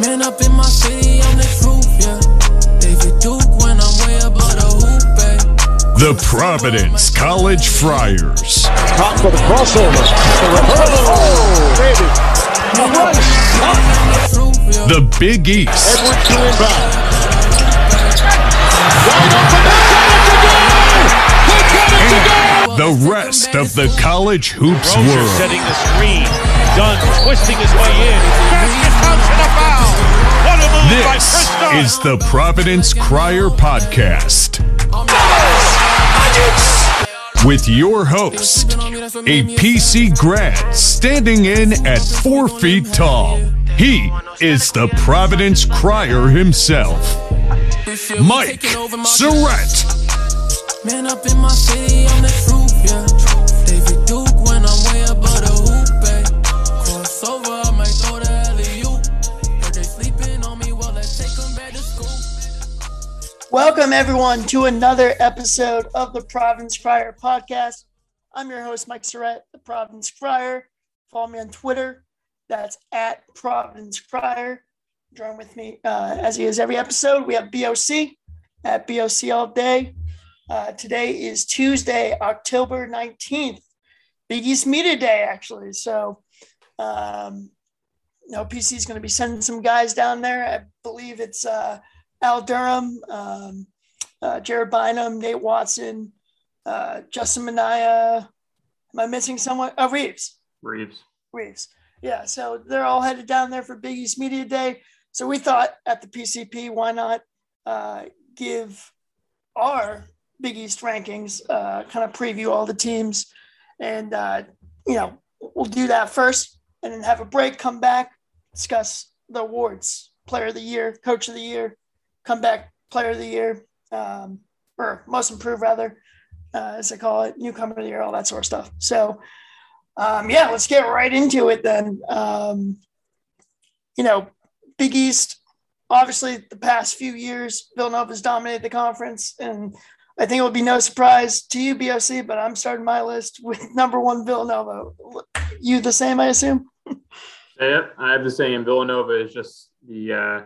Man up in my city on the truth, yeah. David Duke when I'm way above the hoop, babe. The Providence College Friars. Top for the crossover. The reverse. Oh, baby. The rush. The Big East. Edwards to inbound. Wide open. He got it to go. The rest of the college hoops Rozier world. setting the screen. Dunn twisting his way in. Basket counts and a This is the Providence Crier Podcast. With your host, a PC grad standing in at four feet tall. He is the Providence Crier himself, Mike Surette. Man up in my city on the yeah. Welcome, everyone, to another episode of the Providence Crier podcast. I'm your host, Mike Surette, the Providence Crier. Follow me on Twitter. That's at Providence Crier. Join with me uh, as he is every episode. We have BOC at BOC all day. Uh, today is Tuesday, October 19th, Big East Media Day, actually. So, um, you know, PC is going to be sending some guys down there. I believe it's uh, Al Durham, um, uh, Jared Bynum, Nate Watson, uh, Justin Minaya. Am I missing someone? Oh, Reeves. Reeves. Reeves. Yeah, so they're all headed down there for Big East Media Day. So we thought at the PCP, why not uh, give our Big East rankings, uh, kind of preview all the teams, and uh, you know we'll do that first, and then have a break, come back, discuss the awards, Player of the Year, Coach of the Year, comeback Player of the Year, um, or Most Improved rather, uh, as they call it, Newcomer of the Year, all that sort of stuff. So um, yeah, let's get right into it then. Um, you know, Big East, obviously, the past few years, Villanova has dominated the conference, and I think it would be no surprise to you, BOC, but I'm starting my list with number one Villanova. You the same, I assume? Yeah, I have the same. Villanova is just the uh,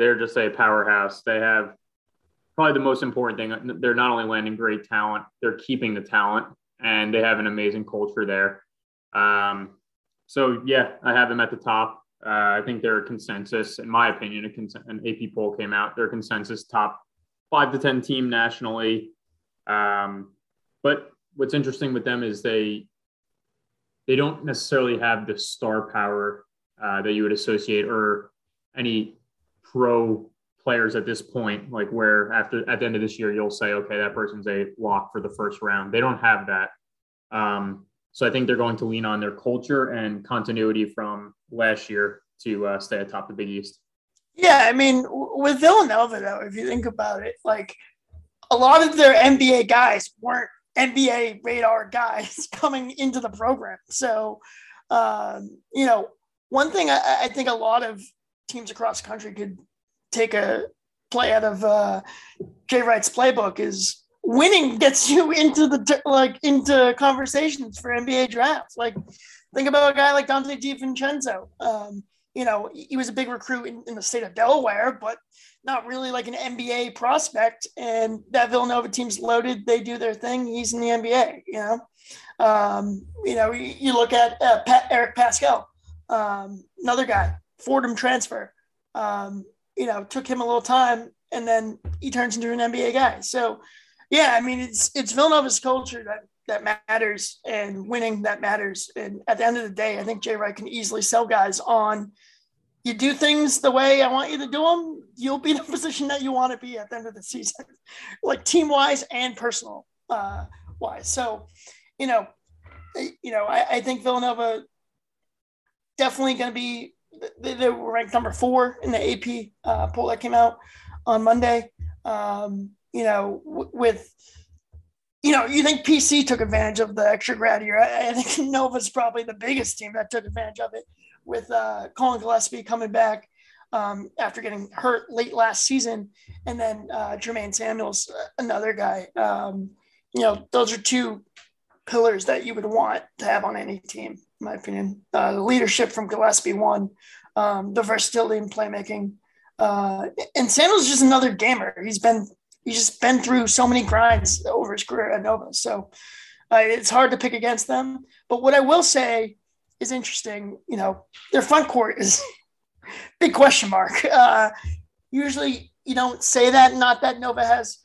they're just a powerhouse. They have probably the most important thing. They're not only landing great talent, they're keeping the talent, and they have an amazing culture there. Um, so yeah, I have them at the top. Uh, I think they're a consensus, in my opinion. A cons- an AP poll came out. They're consensus top five to ten team nationally. Um, but what's interesting with them is they they don't necessarily have the star power uh, that you would associate or any pro players at this point, like where after at the end of this year you'll say, okay, that person's a lock for the first round. They don't have that. Um, so I think they're going to lean on their culture and continuity from last year to uh, stay atop the Big East. Yeah, I mean, with Villanova, though, if you think about it, like a lot of their NBA guys weren't NBA radar guys coming into the program. So, um, you know, one thing I, I think a lot of teams across the country could take a play out of uh, Jay Wright's playbook is winning gets you into the like into conversations for NBA drafts. Like, think about a guy like Donte DiVincenzo. Um, you know, he was a big recruit in, in the state of Delaware, but not really like an NBA prospect. And that Villanova team's loaded. They do their thing. He's in the NBA, you know. Um, you know, you, look at uh, Pat, Eric Paschall, um, another guy, Fordham transfer. Um, you know, took him a little time, and then he turns into an NBA guy. So, yeah, I mean, it's it's Villanova's culture that that matters and winning that matters. And at the end of the day, I think Jay Wright can easily sell guys on you do things the way I want you to do them, you'll be in the position that you want to be at the end of the season, like team wise and personal uh, wise. So, you know, you know, I, I think Villanova definitely going to be. They, they were ranked number four in the AP uh, poll that came out on Monday. Um, you know, w- with you know, you think PC took advantage of the extra grad year. I, I think Nova's probably the biggest team that took advantage of it with uh, Collin Gillespie coming back um, after getting hurt late last season, and then uh, Jermaine Samuels, uh, another guy. Um, you know, those are two pillars that you would want to have on any team, my opinion. Uh, the leadership from Gillespie, one, um, the versatility in playmaking. Uh, and Samuel's just another gamer. He's been he's just been through so many grinds over his career at Nova. So uh, it's hard to pick against them. But what I will say is interesting. You know, their front court is big question mark. Uh, usually you don't say that. Not that Nova has,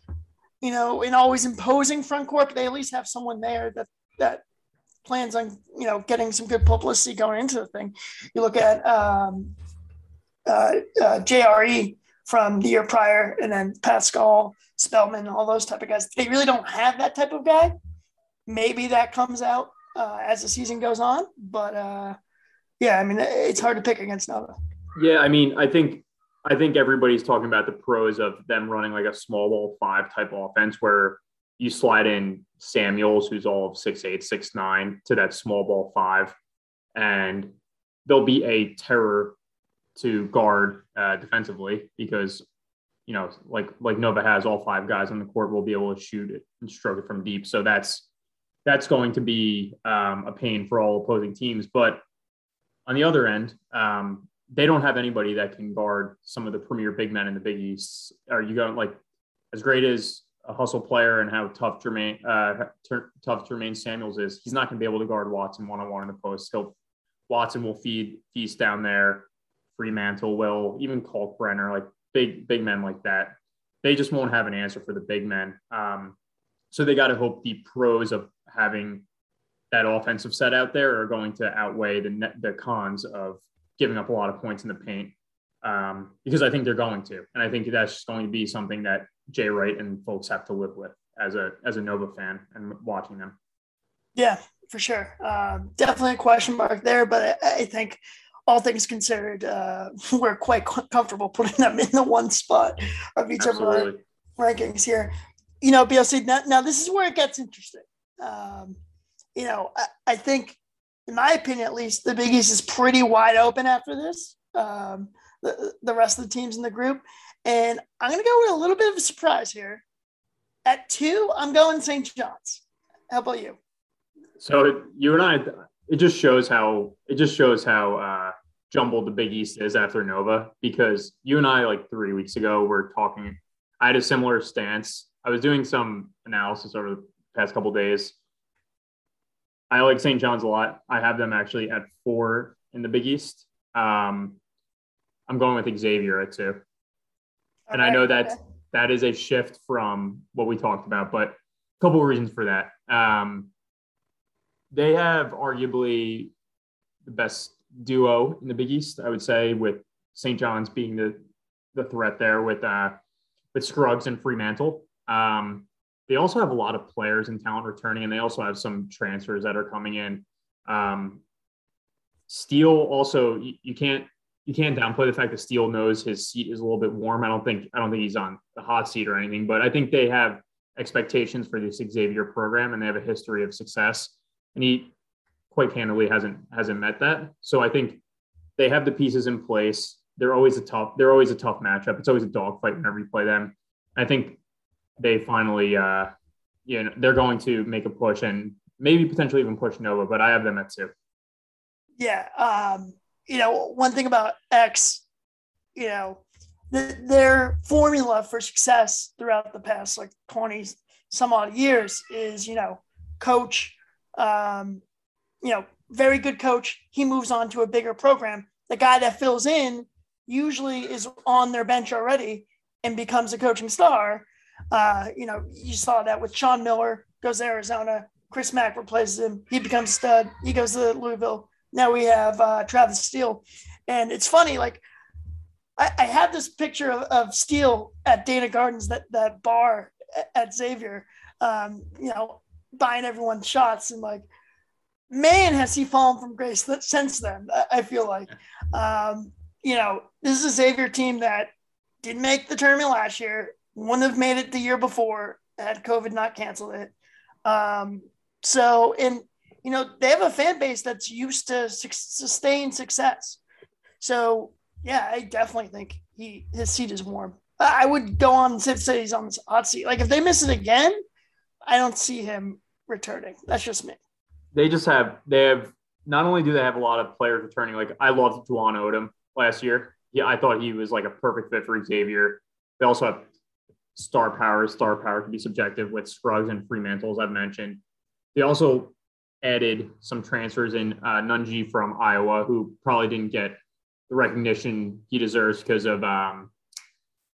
you know, an always imposing front court, but they at least have someone there that that plans on you know getting some good publicity going into the thing. You look at um, uh, uh, JRE from the year prior, and then Paschall Spellman, all those type of guys. They really don't have that type of guy. Maybe that comes out uh, as the season goes on, but uh, yeah, I mean it's hard to pick against Nova. Yeah, I mean, I think I think everybody's talking about the pros of them running like a small ball five type offense where you slide in Samuels, who's all of six eight, six nine, to that small ball five, and there'll be a terror to guard uh, defensively because you know, like like Nova has all five guys on the court will be able to shoot it and stroke it from deep. So that's that's going to be um, a pain for all opposing teams. But on the other end, um, they don't have anybody that can guard some of the premier big men in the Big East. Are you going like as great as a hustle player and how tough Jermaine uh, ter- tough Jermaine Samuels is? He's not going to be able to guard Watson one on one in the post. He'll Watson will feed feast down there. Freemantle will even Kalkbrenner like big big men like that. They just won't have an answer for the big men. Um, so they got to hope the pros of having that offensive set out there are going to outweigh the net, the cons of giving up a lot of points in the paint. Um, because I think they're going to, and I think that's just going to be something that Jay Wright and folks have to live with as a as a Nova fan and watching them. Yeah, for sure. Um, definitely a question mark there, but I, I think all things considered, uh, we're quite comfortable putting them in the one spot of each Absolutely. of our rankings here. You know, BOC, now, now this is where it gets interesting. Um, you know, I, I, think, in my opinion at least, the Big East is pretty wide open after this, um, the, the rest of the teams in the group. And I'm going to go with a little bit of a surprise here. At two, I'm going St. John's. How about you? So you and I, it just shows how it just shows how uh, jumbled the Big East is after Nova because you and I like three weeks ago were talking. I had a similar stance. I was doing some analysis over the past couple days. I like St. John's a lot. I have them actually at four in the Big East. Um, I'm going with Xavier at two, and I know that okay. that is a shift from what we talked about, but a couple of reasons for that. Um, they have arguably the best duo in the Big East, I would say, with St. John's being the the threat there with uh, with Scruggs and Freemantle. Um, they also have a lot of players and talent returning, and they also have some transfers that are coming in. Um, Steele also you, you can't you can't downplay the fact that Steele knows his seat is a little bit warm. I don't think I don't think he's on the hot seat or anything, but I think they have expectations for this Xavier program, and they have a history of success and he quite candidly hasn't hasn't met that. So I think they have the pieces in place. They're always a tough. They're always a tough matchup. It's always a dogfight whenever you play them. I think they finally, uh, you know, they're going to make a push and maybe potentially even push Nova. But I have them at two. Yeah, um, you know, one thing about X, you know, the, their formula for success throughout the past like twenty some odd years is you know coach um, you know, very good coach. He moves on to a bigger program. The guy that fills in usually is on their bench already and becomes a coaching star. Uh, you know, you saw that with Sean Miller goes to Arizona. Chris Mack replaces him. He becomes stud. He goes to Louisville. Now we have uh, Travis Steele. And it's funny, like, I, I have this picture of, of Steele at Dana Gardens, that, that bar at Xavier. Um, you know, buying everyone shots and like man has he fallen from grace since then i feel like um, you know this is a xavier team that didn't make the tournament last year wouldn't have made it the year before had covid not canceled it um, so and you know they have a fan base that's used to su- sustained success so yeah i definitely think he his seat is warm i would go on and say he's on this hot seat like if they miss it again i don't see him returning. That's just me. They just have they have not only do they have a lot of players returning, like I loved Dwon Odom. last year. Yeah, I thought he was like a perfect fit for Xavier. They also have star power. Star power can be subjective with Scruggs and Freemantle, as I've mentioned. They also added some transfers in uh, Nunge from Iowa, who probably didn't get the recognition he deserves because of um,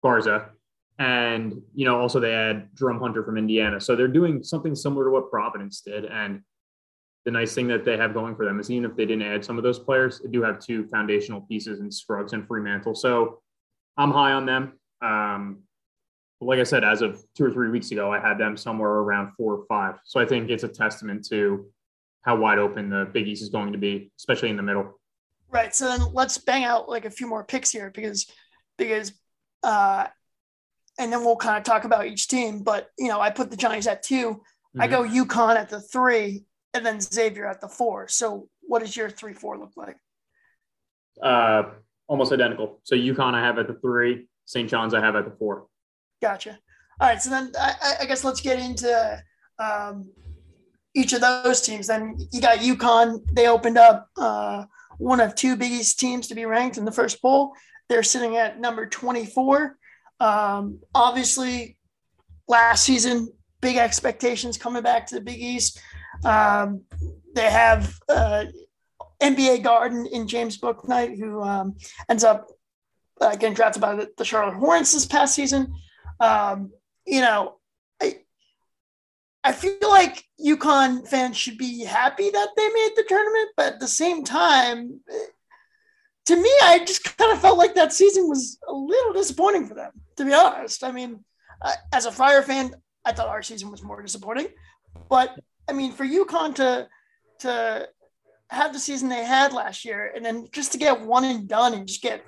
Garza. And, you know, also they add Jerome Hunter from Indiana. So they're doing something similar to what Providence did. And the nice thing that they have going for them is even if they didn't add some of those players, they do have two foundational pieces in Scruggs and Freemantle. So I'm high on them. Um, like I said, as of two or three weeks ago, I had them somewhere around four or five. So I think it's a testament to how wide open the Big East is going to be, especially in the middle. Right. So then let's bang out like a few more picks here because because uh and then we'll kind of talk about each team. But you know, I put the Johnnies at 2 mm-hmm. I go UConn at the three, and then Xavier at the four. So what does your three four look like? Uh almost identical. So UConn I have at the three, St. John's I have at the four. Gotcha. All right. So then I, I guess let's get into um, each of those teams. Then you got UConn. They opened up uh, one of two Big East teams to be ranked in the first poll. They're sitting at number 24. Um, obviously, last season, big expectations coming back to the Big East. Um, they have uh, NBA guard in James Bouknight, who um, ends up uh, getting drafted by the, the Charlotte Hornets this past season. Um, you know, I feel like UConn fans should be happy that they made the tournament, but at the same time, to me, I just kind of felt like that season was a little disappointing for them. To be honest, I mean, uh, as a Friar fan, I thought our season was more disappointing. But I mean, for UConn to to have the season they had last year, and then just to get one and done and just get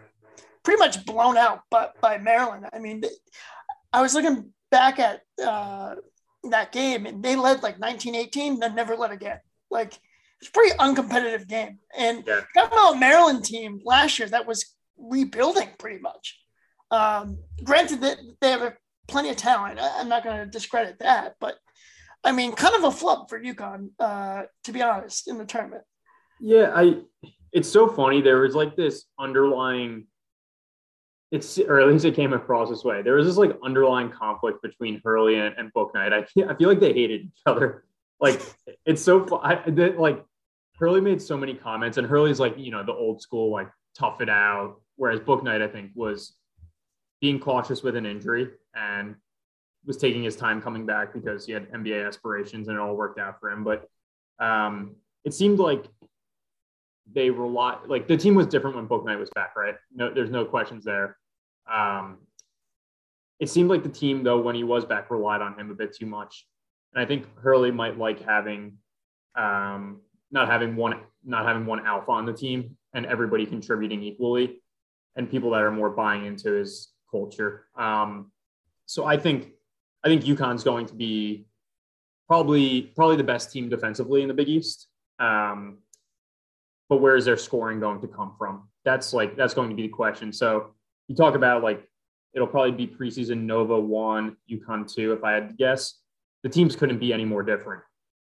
pretty much blown out by, by Maryland. I mean, I was looking back at uh, that game and they led like 1918, then never led again. Like it's a pretty uncompetitive game. And yeah. talking about Maryland team last year that was rebuilding pretty much. Um, granted that they have plenty of talent. I'm not going to discredit that, but I mean, kind of a flub for UConn, uh, to be honest, in the tournament. Yeah, I. It's so funny. There was like this underlying it's or at least it came across this way. There was this like underlying conflict between Hurley and, and Bouknight. I I feel like they hated each other. Like it's so I that like Hurley made so many comments, and Hurley's like you know the old school like tough it out, whereas Bouknight I think was being cautious with an injury and was taking his time coming back because he had NBA aspirations and it all worked out for him. But um, it seemed like they rely like the team was different when Bouknight was back, right? No, there's no questions there. Um, it seemed like the team, though, when he was back, relied on him a bit too much. And I think Hurley might like having um, not having one not having one alpha on the team and everybody contributing equally, and people that are more buying into his culture. Um, so I think I think UConn's going to be probably probably the best team defensively in the Big East. Um, but where is their scoring going to come from? That's like that's going to be the question. So you talk about like it'll probably be preseason Nova one, UConn two, if I had to guess. The teams couldn't be any more different.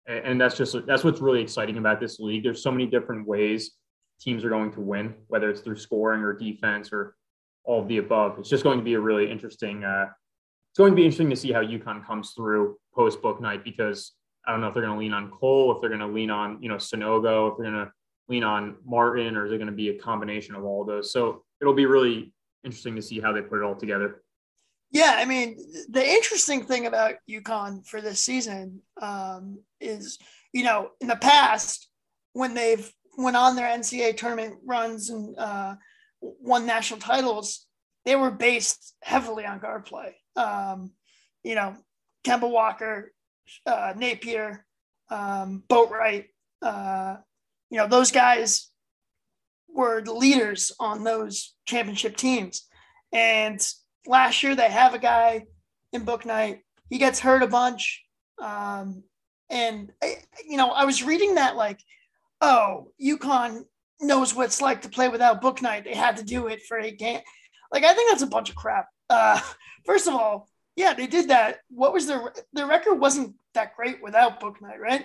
And that's just that's what's really exciting about this league. There's so many different ways teams are going to win, whether it's through scoring or defense or all of the above. It's just going to be a really interesting. Uh, it's going to be interesting to see how UConn comes through post Bouknight because I don't know if they're going to lean on Cole, if they're going to lean on you know Sanogo, if they're going to lean on Martin, or is it going to be a combination of all those? So it'll be really interesting to see how they put it all together. Yeah, I mean, the interesting thing about UConn for this season um, is, you know, in the past when they've went on their NCAA tournament runs and uh, won national titles, they were based heavily on guard play. Um, you know, Kemba Walker, uh, Napier, um, Boatright, uh, you know, those guys were the leaders on those championship teams. And last year they have a guy in Bouknight. He gets hurt a bunch. Um, and, you know, I was reading that like, oh, UConn knows what it's like to play without Bouknight. They had to do it for eight games. Like, I think that's a bunch of crap. Uh, first of all, yeah, they did that. What was their their record? Wasn't that great without Bouknight, right?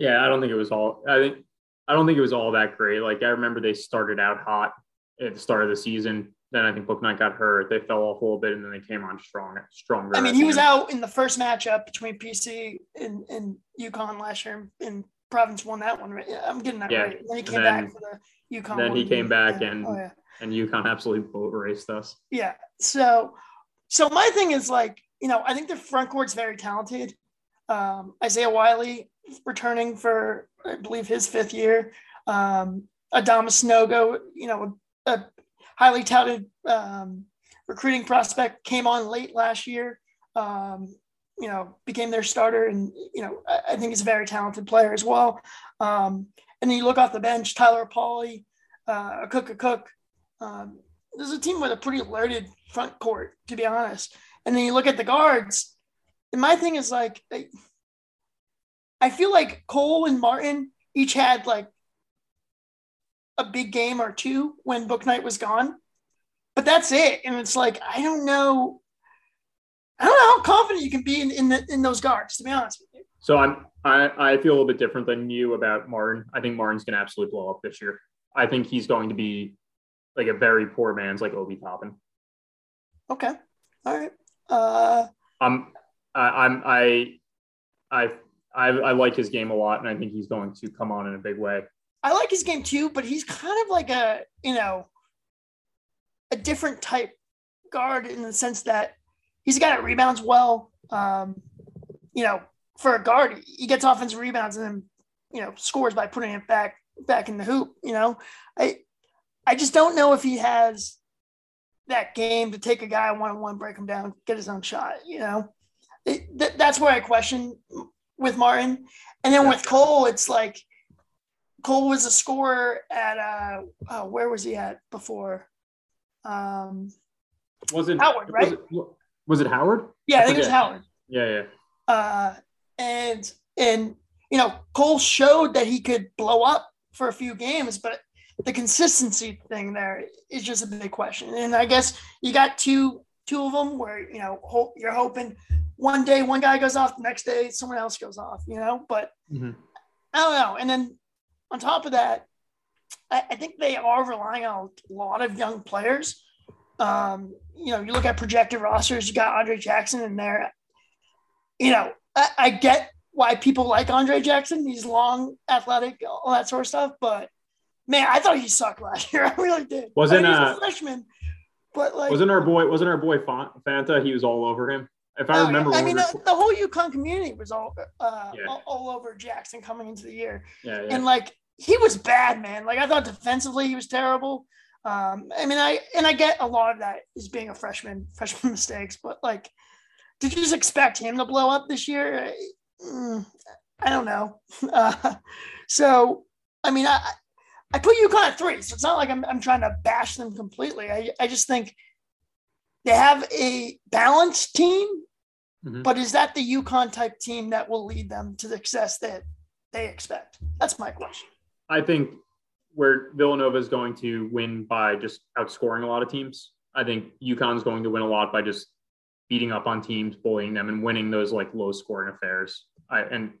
Yeah, I don't think it was all. I think I don't think it was all that great. Like I remember they started out hot, at the start of the season. Then I think Bouknight got hurt. They fell off a little bit, and then they came on strong, stronger. I mean, he was out in the first matchup between PC and, and UConn last year, and Providence won that one. Right? Yeah, I'm getting that Yeah. right. And then he came then- back for the UConn. then he came back Yeah. and- oh, yeah. and UConn absolutely boat raced us. Yeah. So, so my thing is like, you know, I think the front court's very talented. Um, Isaiah Wiley returning for, I believe, his fifth year. Um, Adama Sanogo, you know, a highly touted um, recruiting prospect, came on late last year. Um, you know, became their starter, and you know, I, I think he's a very talented player as well. Um, and then you look off the bench, Tyler Polley, uh, Akok, Akok. Um, there's a team with a pretty loaded front court, to be honest. And then you look at the guards, and my thing is like, I, feel like Cole and Martin each had like a big game or two when Bouknight was gone, but that's it. And it's like I don't know, I don't know how confident you can be in in, the, in those guards, to be honest with you. So I'm I, I feel a little bit different than you about Martin. I think Martin's gonna absolutely blow up this year. I think he's going to be like a very poor man's like Obi Toppin. Okay, all right. Uh, I'm I, I'm I I I I like his game a lot, and I think he's going to come on in a big way. I like his game too, but he's kind of like a, you know, a different type guard in the sense that he's a guy that rebounds well. Um, you know, for a guard, he gets offensive rebounds and then, you know, scores by putting it back back in the hoop. You know, I I just don't know if he has that game to take a guy one on one, break him down, get his own shot. You know, it, th- that's where I question with Martin, and then with Cole, it's like Cole was a scorer at uh, uh where was he at before? Um, Was it Howard, right? Was it, was it Howard? yeah, I think it was. Howard. Yeah, yeah. Uh, and and you know Cole showed that he could blow up for a few games, but the consistency thing there is just a big question. And I guess you got two two of them where you know you're hoping one day one guy goes off, the next day someone else goes off. You know, but Mhm. I don't know. And then on top of that, I, I think they are relying on a lot of young players. Um, you know, you look at projected rosters, you got Andre Jackson in there. You know, I, I get why people like Andre Jackson. He's long, athletic, all that sort of stuff. But man, I thought he sucked last year. I really did. Wasn't, I mean, he's uh, a freshman, but like, Wasn't our boy? Wasn't our boy Fant- Fanta? He was all over him. If I Oh, remember, I mean, the, the whole UConn community was all, uh, Yeah. all, all over Jackson coming into the year. yeah, yeah. and like he was bad, man. Like I thought defensively he was terrible. Um, I mean, I and I get a lot of that is being a freshman, freshman mistakes, but like, did you just expect him to blow up this year? Mm, I don't know. Uh, so, I mean, I I put UConn at three, so it's not like I'm I'm trying to bash them completely. I I just think they have a balanced team, Mhm. but is that the UConn type team that will lead them to the success that they expect? That's my question. I think where Villanova is going to win by just outscoring a lot of teams. I think UConn's going to win a lot by just beating up on teams, bullying them, and winning those like low scoring affairs. I, and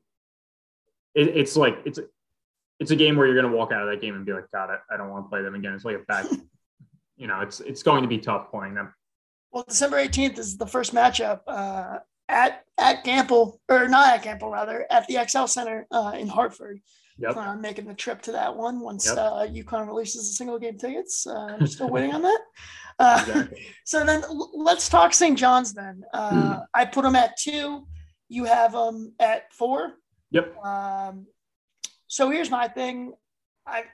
it, it's like it's it's a game where you're going to walk out of that game and be like, God, I, I don't want to play them again. It's like a bad, you know, it's it's going to be tough playing them. Well, December 18th is the first matchup uh, at at Gampel, or not at Gampel, rather, at the XL Center uh, in Hartford. Yep. On making the trip to that one once Yep. uh, UConn releases the single game tickets. Uh, I'm still waiting on that. Uh, Exactly. so then l- let's talk St. John's then. Uh, I put them at two. You have them at four. Yep. Um, so here's my thing. I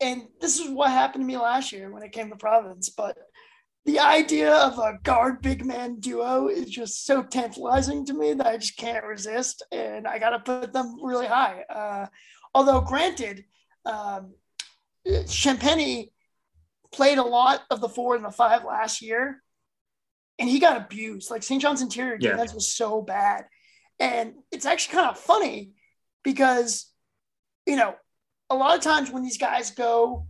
and this is what happened to me last year when it came to Providence, but the idea of a guard big man duo is just so tantalizing to me that I just can't resist, and I got to put them really high. Uh, although, granted, um, Champagnie played a lot of the four and the five last year, and he got abused. Like St. John's interior Yeah. defense was so bad, and it's actually kind of funny because you know a lot of times when these guys go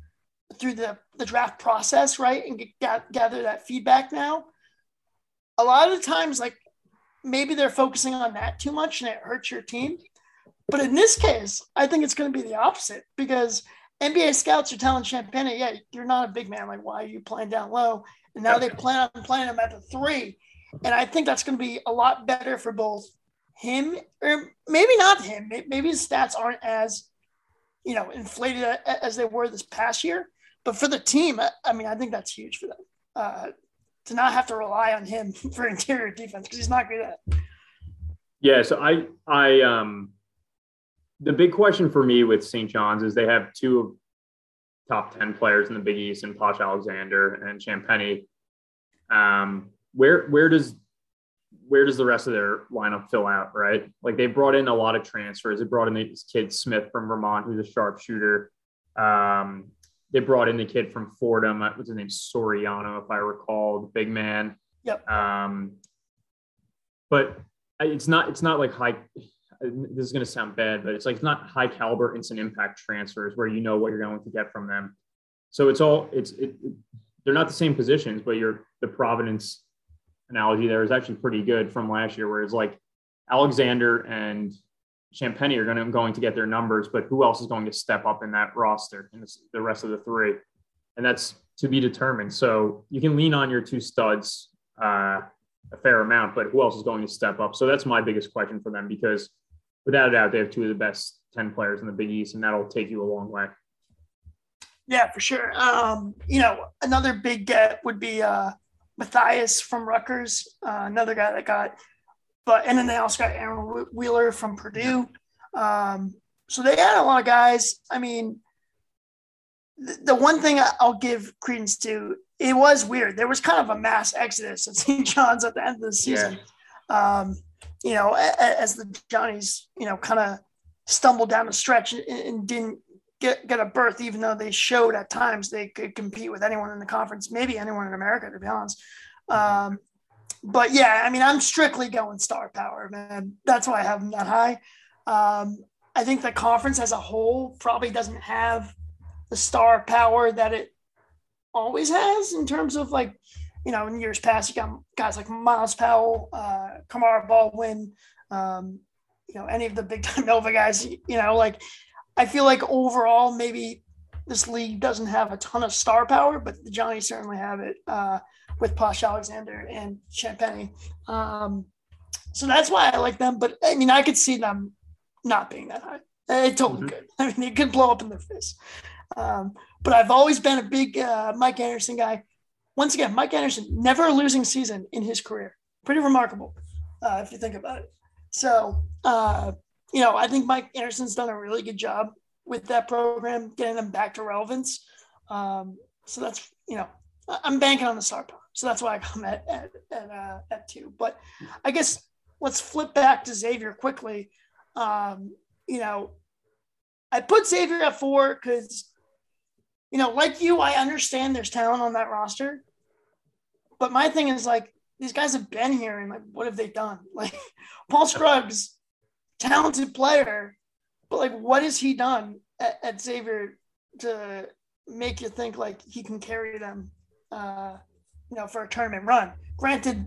through the, the draft process, right, and get, ga- gather that feedback now, a lot of the times, like maybe they're focusing on that too much and it hurts your team. But in this case, I think it's going to be the opposite because NBA scouts are telling Champagnie, yeah, you're not a big man. Like, why are you playing down low? And now they plan on playing him at the three. And I think that's going to be a lot better for both him or maybe not him. Maybe his stats aren't as, you know, inflated as they were this past year. But for the team, I mean, I think that's huge for them uh, to not have to rely on him for interior defense because he's not good at. It. Yeah, so I, I, um, the big question for me with St. John's is they have two top 10 players in the Big East and Posh Alexander and Champagnie. Um, where, where does, where does the rest of their lineup fill out, right? Like they brought in a lot of transfers. They brought in this kid Smith from Vermont, who's a sharpshooter. Um, they brought in the kid from Fordham. What's his name? Soriano, if I recall, the big man. Yep. Um, but it's not, it's not like high, this is going to sound bad, but it's like it's not high caliber instant impact transfers where you know what you're going to get from them. So it's all it's it, it, they're not the same positions, but your the Providence analogy there is actually pretty good from last year, where it's like Alexander and Champagnie are going to, going to get their numbers, but who else is going to step up in that roster and the rest of the three? And that's to be determined. So you can lean on your two studs uh, a fair amount, but who else is going to step up? So that's my biggest question for them because without a doubt, they have two of the best 10 players in the Big East, and that'll take you a long way. Yeah, for sure. Um, you know, another big get would be uh, Mathis from Rutgers, uh, another guy that got, but and then they also got Aaron Wheeler from Purdue. Um, so they had a lot of guys. I mean, the, the one thing I'll give credence to, it was weird. There was kind of a mass exodus at St. John's at the end of the season. Yeah. Um, you know, as the Johnnies, you know, kind of stumbled down the stretch and didn't get, get a berth, even though they showed at times they could compete with anyone in the conference, maybe anyone in America, to be honest. Um, but yeah, I mean, I'm strictly going star power, man. That's why I have them that high. Um, I think the conference as a whole probably doesn't have the star power that it always has in terms of like you know, in years past, you got guys like Myles Powell, uh, Kamar Baldwin, um, you know, any of the big time Nova guys, you know, like I feel like overall, maybe this league doesn't have a ton of star power, but the certainly have it uh, with Posh Alexander and Champagnie. Um, so that's why I like them. But I mean, I could see them not being that high. It totally mm-hmm. could. I mean, it could blow up in their face. Um, but I've always been a big uh, Mike Anderson guy once again, Mike Anderson never a losing season in his career. Pretty remarkable uh, if you think about it. So, uh, you know, I think Mike Anderson's done a really good job with that program, getting them back to relevance. Um, so that's, you know, I'm banking on the star power. So that's why I come at, at, at, uh, at two. But I guess let's flip back to Xavier quickly. Um, you know, I put Xavier at four because, you know, like you, I understand there's talent on that roster. But my thing is like these guys have been here and like what have they done? Like Paul Scruggs, talented player, but like what has he done at, at Xavier to make you think like he can carry them uh, you know, for a tournament run? Granted,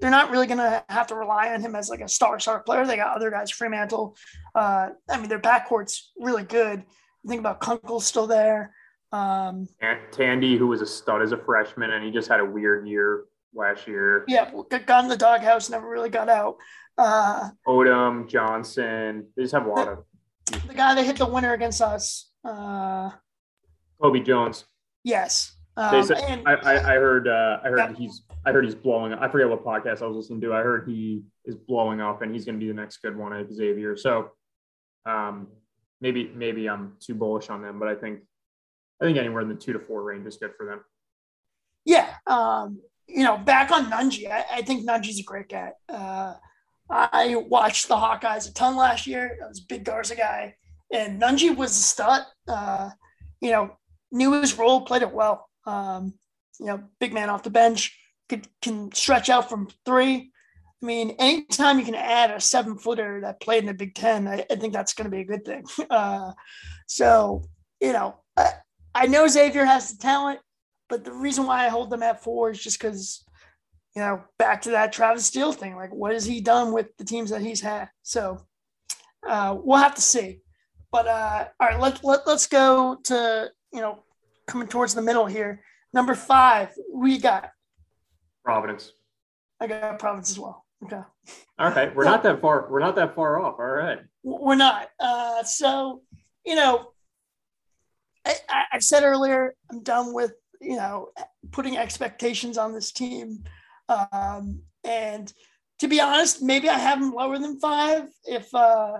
they're not really going to have to rely on him as like a star star player. They got other guys, Freemantle. Uh, I mean, their backcourt's really good. think about Kunkel's still there. Um, Tandy, who was a stud as a freshman, and he just had a weird year last year. Yeah, got in the doghouse, never really got out. Uh, Odom, Johnson, they just have a lot the, of. The guy that hit the winner against us. Uh, Colby Jones. Yes. Um, said, and, I, I, heard uh, I heard yeah. he's I heard he's blowing up. I forget what podcast I was listening to. I heard he is blowing up and he's going to be the next good one at Xavier. So um, maybe maybe I'm too bullish on them, but I think I think anywhere in the two to four range is good for them. Yeah. Um, you know, back on Nunge, I, I think Nunge's a great guy. Uh, I watched the Hawkeyes a ton last year. I was a big Garza guy. And Nunge was a stud. Uh, you know, knew his role, played it well. Um, you know, big man off the bench, could can stretch out from three. I mean, anytime you can add a seven footer that played in the Big Ten, I, I think that's going to be a good thing. Uh, so, you know, I, I know Xavier has the talent, but the reason why I hold them at four is just because, you know, back to that Travis Steele thing. Like, what has he done with the teams that he's had? So uh, we'll have to see. But uh, all right, let, let, let's go to, you know, coming towards the middle here. Number five, we got, Providence. I got Providence as well. Okay. All right, we're not that far. We're not that far off. All right. We're not. Uh, so, you know, I, I said earlier, I'm done with, you know, putting expectations on this team. Um, and to be honest, maybe I have them lower than five if, uh,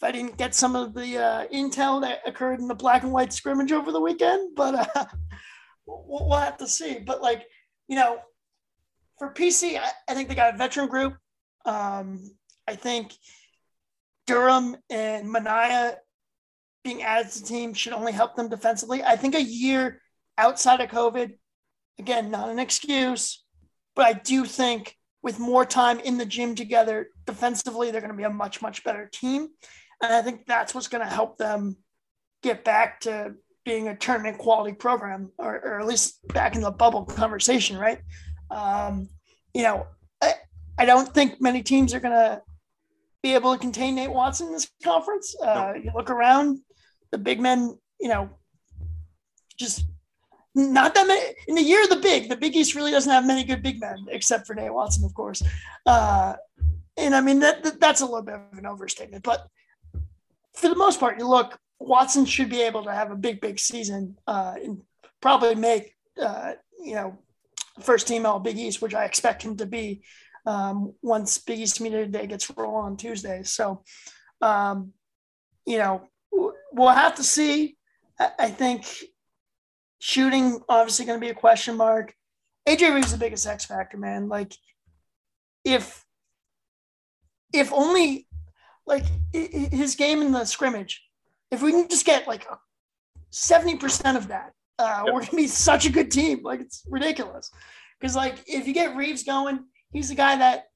if I didn't get some of the uh, intel that occurred in the black and white scrimmage over the weekend, but uh, we'll, have to see. But like, you know, for PC, I, I think they got a veteran group. Um, I think Durham and Minaya being added to the team should only help them defensively. I think a year outside of COVID, again, not an excuse, but I do think with more time in the gym together defensively, they're going to be a much, much better team. And I think that's what's going to help them get back to being a tournament quality program, or, or at least back in the bubble conversation, right? Um, you know, I, I don't think many teams are going to be able to contain Nate Watson in this conference. Uh, you look around, the big men, you know, just not that many in the year of the big. The Big East really doesn't have many good big men, except for Nate Watson, of course. Uh, and I mean that, that that's a little bit of an overstatement, but for the most part, you look Watson should be able to have a big, big season uh, and probably make uh, you know first team all Big East, which I expect him to be um, once Big East Media Day gets rolling on Tuesday. So, um, you know, we'll have to see. I think shooting obviously going to be a question mark. AJ is the biggest X factor, man. Like, if if only like his game in the scrimmage, if we can just get like seventy percent of that, uh, we're gonna be such a good team. Like it's ridiculous. Because like if you get Reeves going, he's the guy that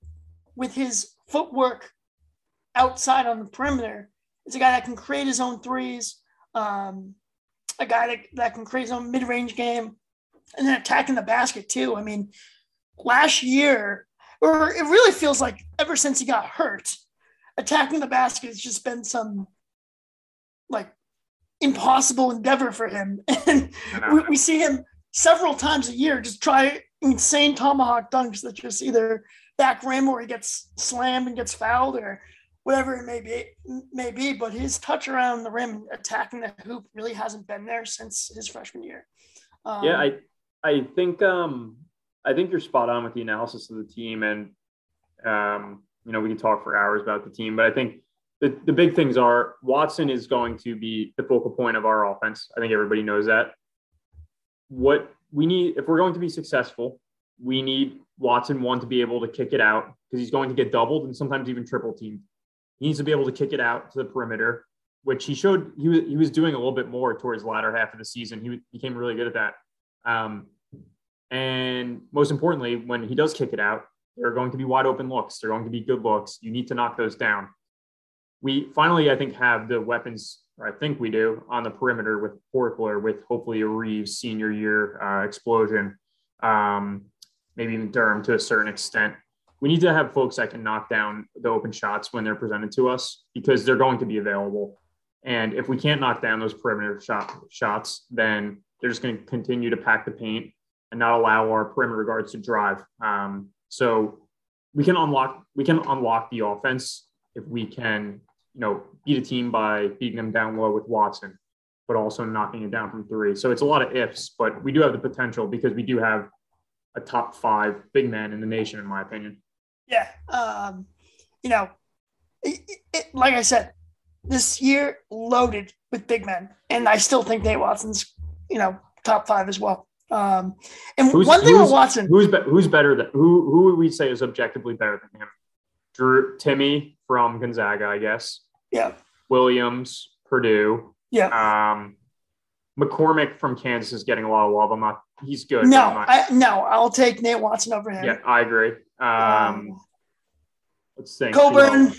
with his footwork outside on the perimeter, is a guy that can create his own threes. Um, a guy that, that can create his own mid-range game and then attacking the basket too. I mean, last year, or it really feels like ever since he got hurt, attacking the basket has just been some like impossible endeavor for him. And we, we, see him several times a year just try insane tomahawk dunks that just either back rim or he gets slammed and gets fouled or whatever it may be may be. But his touch around the rim attacking the hoop really hasn't been there since his freshman year. Um, yeah, I I think um I think you're spot on with the analysis of the team and um you know we can talk for hours about the team, but I think the, the big things are Watson is going to be the focal point of our offense. I think everybody knows that. What we need, if we're going to be successful, we need Watson one to be able to kick it out because he's going to get doubled and sometimes even triple teamed. He needs to be able to kick it out to the perimeter, which he showed he was, he was doing a little bit more towards the latter half of the season. He became really good at that. Um, and most importantly, when he does kick it out, there are going to be wide open looks. They're going to be good looks. You need to knock those down we finally, I think, have the weapons, I think we do, on the perimeter with Horchler, with hopefully a Reeves senior year uh, explosion, um, maybe even Durham to a certain extent. We need to have folks that can knock down the open shots when they're presented to us because they're going to be available. And if we can't knock down those perimeter shot, shots, then they're just going to continue to pack the paint and not allow our perimeter guards to drive. Um, so we can unlock we can unlock the offense if we can you know, beat a team by beating them down low with Watson, but also knocking it down from three. So it's a lot of ifs, but we do have the potential because we do have a top five big man in the nation, in my opinion. Yeah. Um, you know, it, it, like I said, this year loaded with big men, and I still think Nate Watson's, you know, top five as well. Um, and who's, one thing with Watson, who's be, who's better than who? Who would we say is objectively better than him? Drew Timme from Gonzaga, I guess. Yeah. Williams, Purdue. Yeah. Um, McCormack from Kansas is getting a lot of love. I'm not. He's good. No, I, no, I'll take Nate Watson over him. Yeah, I agree. Um, um let's think. Cockburn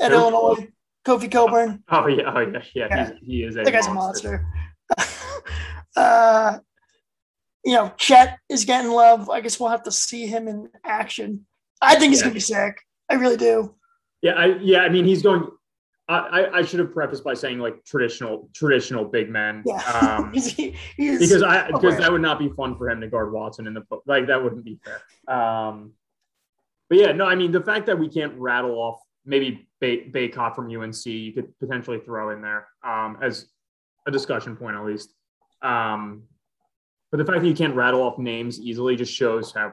at Who? Illinois. Kofi Cockburn. Oh yeah, oh yeah, yeah. yeah. he is a that guy's monster. a monster. uh, you know, Chet is getting love. I guess we'll have to see him in action. I think he's yeah. gonna be sick. I really do. Yeah, I yeah, I mean he's going I, I should have prefaced by saying like traditional traditional big men. Yeah. Um, He- because I because that would not be fun for him to guard Watson in the like that wouldn't be fair. Um, but yeah, no, I mean the fact that we can't rattle off maybe Bay, Bacot from UNC, you could potentially throw in there um, as a discussion point at least. Um, but the fact that you can't rattle off names easily just shows how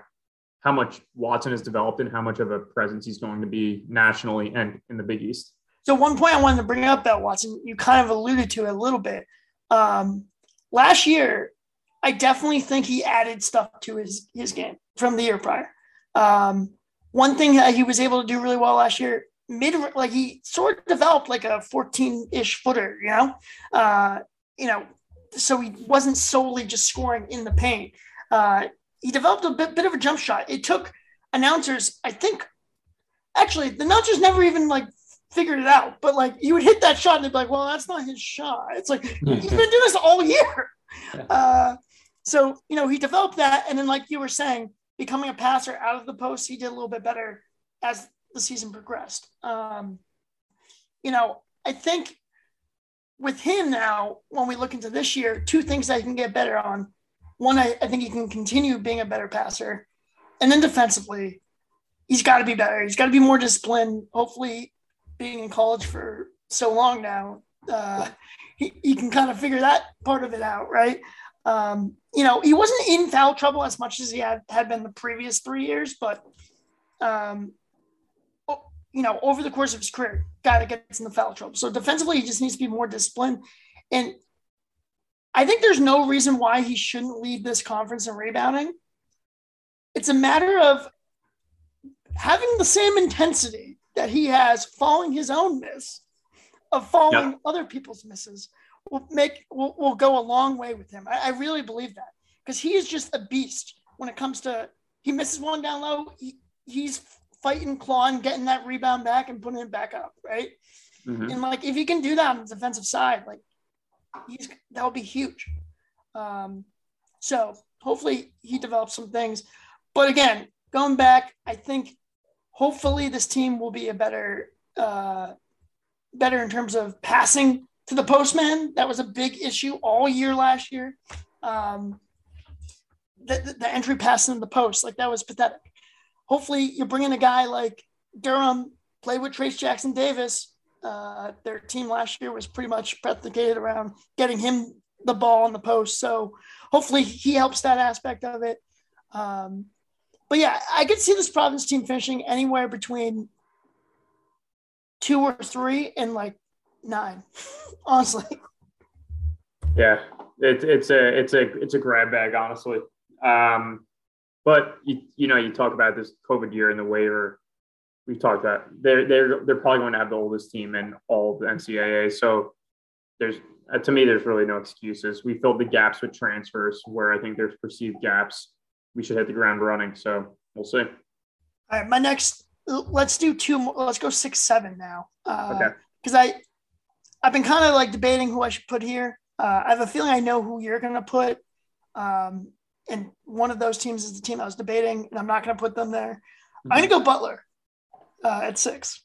how much Watson has developed and how much of a presence he's going to be nationally and in the Big East. So one point I wanted to bring up about Watson, you kind of alluded to it a little bit. Um, last year, I definitely think he added stuff to his his game from the year prior. Um, one thing that he was able to do really well last year, mid like he sort of developed like a 14-ish footer, you know, uh, you know, so he wasn't solely just scoring in the paint. Uh, he developed a bit, bit of a jump shot. It took announcers, I think, actually the announcers never even like figured it out. But like you would hit that shot and they'd be like, well, that's not his shot. It's like he's been doing this all year. Uh, so you know, he developed that, and then like you were saying, becoming a passer out of the post, he did a little bit better as the season progressed. Um, you know, I think with him now, when we look into this year, two things that he can get better on. One, I, I think he can continue being a better passer. And then defensively, he's got to be better. He's got to be more disciplined. Hopefully, being in college for so long now, uh, he, he can kind of figure that part of it out, right? Um, you know, he wasn't in foul trouble as much as he had, had been the previous three years, but, um, you know, over the course of his career, guy that gets in the foul trouble. So defensively, he just needs to be more disciplined. And I think there's no reason why he shouldn't lead this conference in rebounding. It's a matter of having the same intensity that he has following his own miss of following other people's misses will make will, will go a long way with him. I, I really believe that because he is just a beast when it comes to he misses one down low, he, he's fighting, clawing, getting that rebound back and putting it back up, right? Mhm. And like if he can do that on the defensive side, like he's that would be huge. Um, so hopefully he develops some things. But again, going back, I think hopefully this team will be a better uh, better in terms of passing to the postman. That was a big issue all year last year. Um, the, the, the entry pass in the post, like that was pathetic. Hopefully, you're bringing a guy like Durham, play with Trayce Jackson Davis. Uh, their team last year was pretty much predicated around getting him the ball on the post. So hopefully, he helps that aspect of it. Um, but yeah, I could see this Providence team finishing anywhere between two or three and like nine, honestly. Yeah, it's it's a it's a it's a grab bag, honestly. Um, but you you know you talk about this COVID year and the waiver. We've talked about they're they're they're probably going to have the oldest team in all of the NCAA. So there's uh, to me there's really no excuses. We filled the gaps with transfers where I think there's perceived gaps. We should hit the ground running. So we'll see. All right, my next. Let's do two more. Let's go six, seven now. Uh, Okay. Because I, I've been kind of like debating who I should put here. Uh, I have a feeling I know who you're going to put. Um, and one of those teams is the team I was debating, and I'm not going to put them there. I'm going to go Butler uh, at six.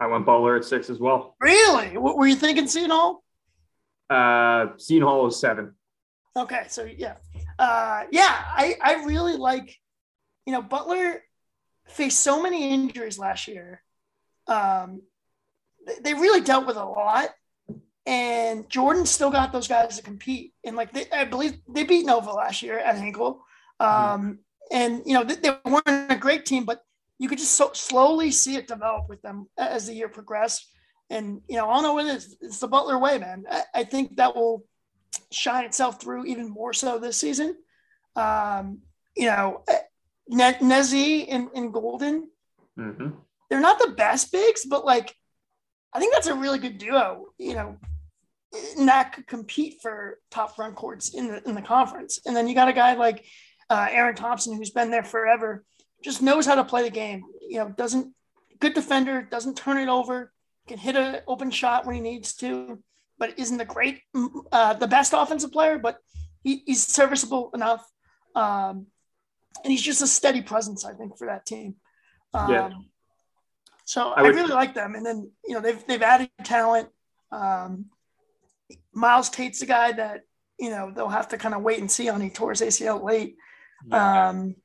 I went Butler at six as well. Really? What were you thinking, Seton Hall? Uh, Seton Hall is seven. Okay, so yeah, uh, yeah, I I really like, you know, Butler faced so many injuries last year. Um, they really dealt with a lot, and Jordan still got those guys to compete. And like they, I believe they beat Nova last year at Hinkle, um, and you know they, they weren't a great team, but you could just so slowly see it develop with them as the year progressed. And you know, I don't know what it is. It's the Butler way, man. I, I think that will shine itself through even more so this season. Um, you know, ne- Nezzy and, and Golden, hmm they're not the best bigs, but like, I think that's a really good duo, you know, and that could compete for top front courts in the, in the conference. And then you got a guy like uh, Aaron Thompson, who's been there forever, just knows how to play the game, you know, doesn't good defender, doesn't turn it over, can hit an open shot when he needs to, but isn't the great, uh, the best offensive player, but he, he's serviceable enough. Um, and he's just a steady presence, I think, for that team. Um, Yeah. So I I, would- really like them. And then you know they've they've added talent. Um, Myles Tate's the guy that you know they'll have to kind of wait and see on. He tore his ACL late. Um,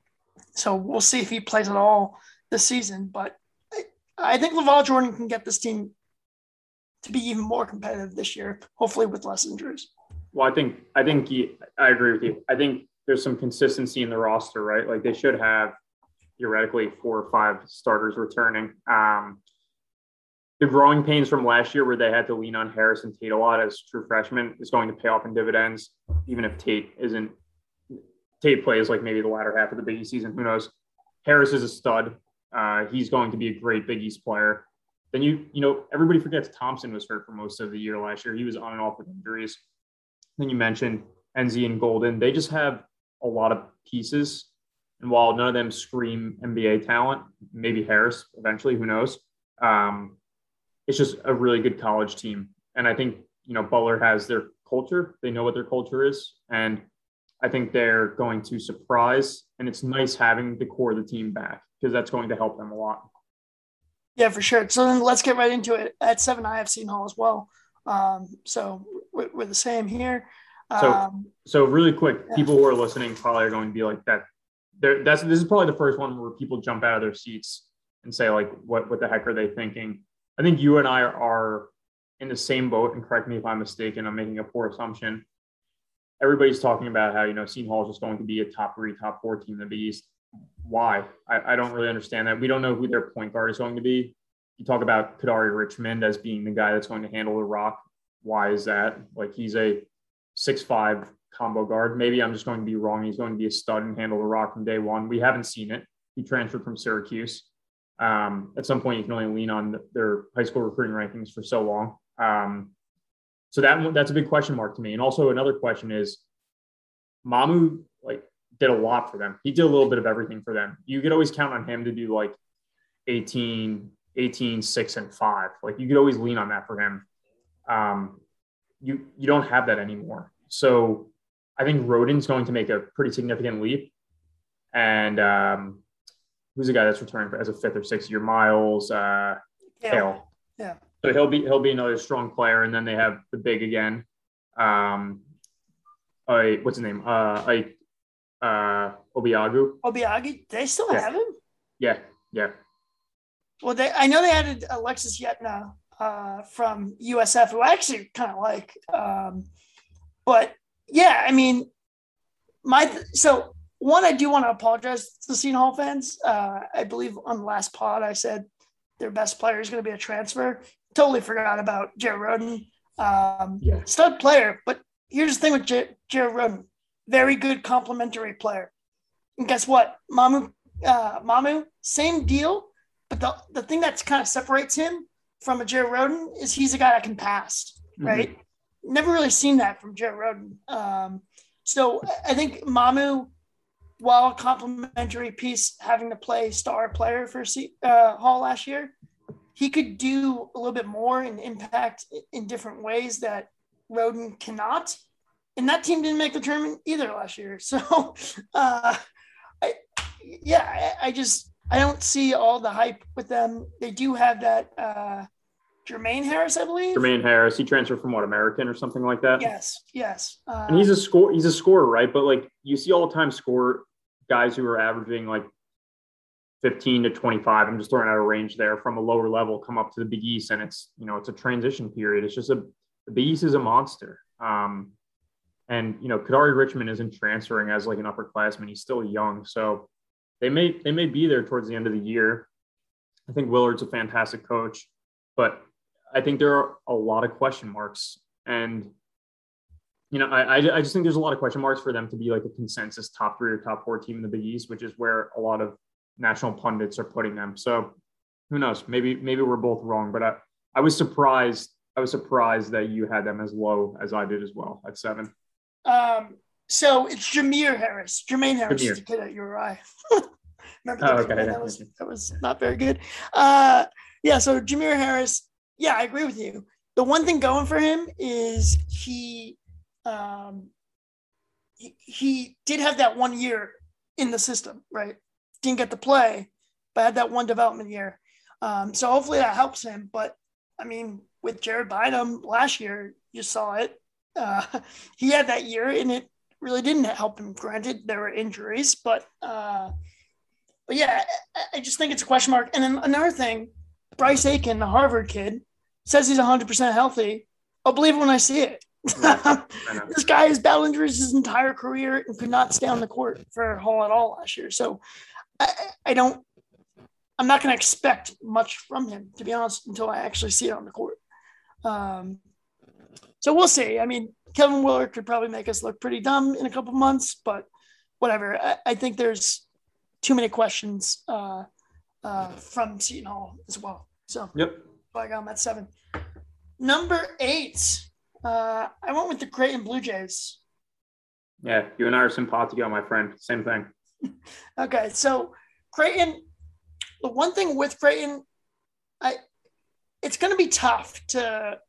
so we'll see if he plays at all this season. But I, I think LaVall Jordan can get this team to be even more competitive this year, hopefully with less injuries. Well, I think I think I agree with you. I think there's some consistency in the roster, right? Like they should have theoretically four or five starters returning. Um, the growing pains from last year, where they had to lean on Harris and Tate a lot as true freshmen, is going to pay off in dividends. Even if Tate isn't, Tate plays like maybe the latter half of the Big East season. Who knows? Harris is a stud. Uh, he's going to be a great Big East player. Then you, you know, everybody forgets Thompson was hurt for most of the year last year. He was on and off with injuries. Then you mentioned Nze and Golden. They just have a lot of pieces. And while none of them scream NBA talent, maybe Harris eventually, who knows? Um, it's just a really good college team. And I think, you know, Butler has their culture. They know what their culture is. And I think they're going to surprise. And it's nice having the core of the team back because that's going to help them a lot. Yeah, for sure. So then let's get right into it. At seven, I have Seton Hall as well. Um, so we're, the same here. So- Um, So really quick, Yeah. people who are listening probably are going to be like that. They're, that's this is probably the first one where people jump out of their seats and say like, what what the heck are they thinking? I think you and I are in the same boat. And correct me if I'm mistaken. I'm making a poor assumption. Everybody's talking about how you know Seton Hall is just going to be a top three, top four team in the East. Why? I, I don't really understand that. We don't know who their point guard is going to be. You talk about Kadary Richmond as being the guy that's going to handle the rock. Why is that? Like he's a six five combo guard. Maybe I'm just going to be wrong. He's going to be a stud and handle the rock from day one. We haven't seen it. He transferred from Syracuse. Um, at some point, you can only lean on their high school recruiting rankings for so long. Um, so that that's a big question mark to me. And also another question is, Mamu like did a lot for them. He did a little bit of everything for them. You could always count on him to do like 18, 18, 6, and 5. Like you could always lean on that for him. Um, you you don't have that anymore. So I think Rhoden's going to make a pretty significant leap. And um, who's the guy that's returning as a fifth or sixth year? Myles uh, yeah. Cale. Yeah. So he'll be he'll be another strong player, and then they have the big again. Um, I what's his name? Uh, I uh, Obiagu. Obiagu. they still Yeah. have him. Yeah, yeah. Well, they I know they added Alexis Yetna uh, from USF, who I actually kind of like. Um, but yeah, I mean, my so one, I do want to apologize to the Seton Hall fans. Uh, I believe on the last pod I said their best player is going to be a transfer. Totally forgot about Jared Rhoden. Um, Yeah. stud player, but here's the thing with J- Jared Rhoden, very good complementary player. And guess what, Mamu, uh, Mamu, same deal. But the, the thing that's kind of separates him from a Jared Rhoden is he's a guy that can pass, right? Never really seen that from Jared Rhoden. Um, so I think Mamu, while a complimentary piece, having to play star player for C- uh, Hall last year, he could do a little bit more and impact in different ways that Rhoden cannot. And that team didn't make the tournament either last year. So, uh, I, yeah, I, I just I don't see all the hype with them. They do have that uh, Jermaine Harris, I believe. Jermaine Harris. He transferred from what American or something like that. Yes, yes. Uh, And he's a score. He's a scorer, right? But like you see all the time, score guys who are averaging like 15 to 25. I'm just throwing out a range there from a lower level, come up to the Big East, and it's you know it's a transition period. It's just a the Big East is a monster. Um, and you know, Kadary Richmond isn't transferring as like an upperclassman. He's still young, so they may they may be there towards the end of the year. I think Willard's a fantastic coach, but I think there are a lot of question marks. And you know, I, I I just think there's a lot of question marks for them to be like a consensus top three or top four team in the Big East, which is where a lot of national pundits are putting them. So who knows? Maybe maybe we're both wrong, but I, I was surprised. I was surprised that you had them as low as I did as well at seven. Um, so it's Jamir Harris. Jermaine Harris is Jamir. the kid at URI. Remember the Oh, okay, that was that was not very good. Uh, yeah, so Jamir Harris, yeah, I agree with you. The one thing going for him is he um he, he did have that one year in the system, right? Didn't get to play, but had that one development year. Um, so hopefully that helps him. But I mean, with Jared Bynum last year, you saw it. Uh, he had that year, and it really didn't help him. Granted, there were injuries, but uh, but yeah, I, I just think it's a question mark. And then another thing, Bryce Aiken, the Harvard kid, says he's 100 percent healthy. I'll believe it when I see it. this guy has battled injuries his entire career and could not stay on the court for Hall at all last year. So I, I don't, I'm not going to expect much from him, to be honest, until I actually see it on the court. Um, so we'll see. I mean, Kevin Willard could probably make us look pretty dumb in a couple months, but whatever. I, I think there's too many questions uh, uh, from Seton Hall as well. So, yep. I got him at seven. Number eight, uh, I went with the Creighton Blue Jays. Yeah, you and I are simpatico, my friend. Same thing. okay, so Creighton, the one thing with Creighton, I it's going to be tough to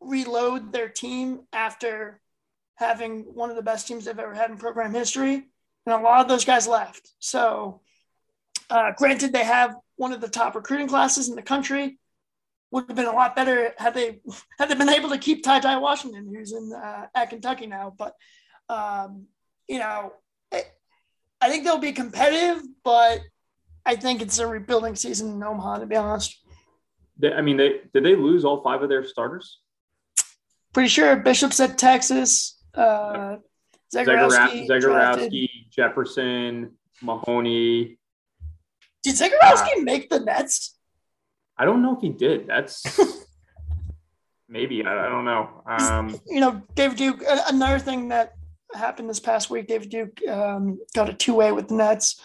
reload their team after having one of the best teams they've ever had in program history, and a lot of those guys left. So, uh, granted, they have one of the top recruiting classes in the country. Would have been a lot better had they had they been able to keep Ty Ty Washington, who's in uh, at Kentucky now. But um, you know, I think they'll be competitive, but I think it's a rebuilding season in Omaha, to be honest. They, I mean, they did they lose all five of their starters? Pretty sure Bishop's at Texas. Uh, Zegarowski, Zegarowski Jefferson, Mahoney. Did Zegarowski uh, make the Nets? I don't know if he did. That's maybe I, I, don't know. Um, you know, David Duke. Another thing that happened this past week. David Duke um, got a two way with the Nets,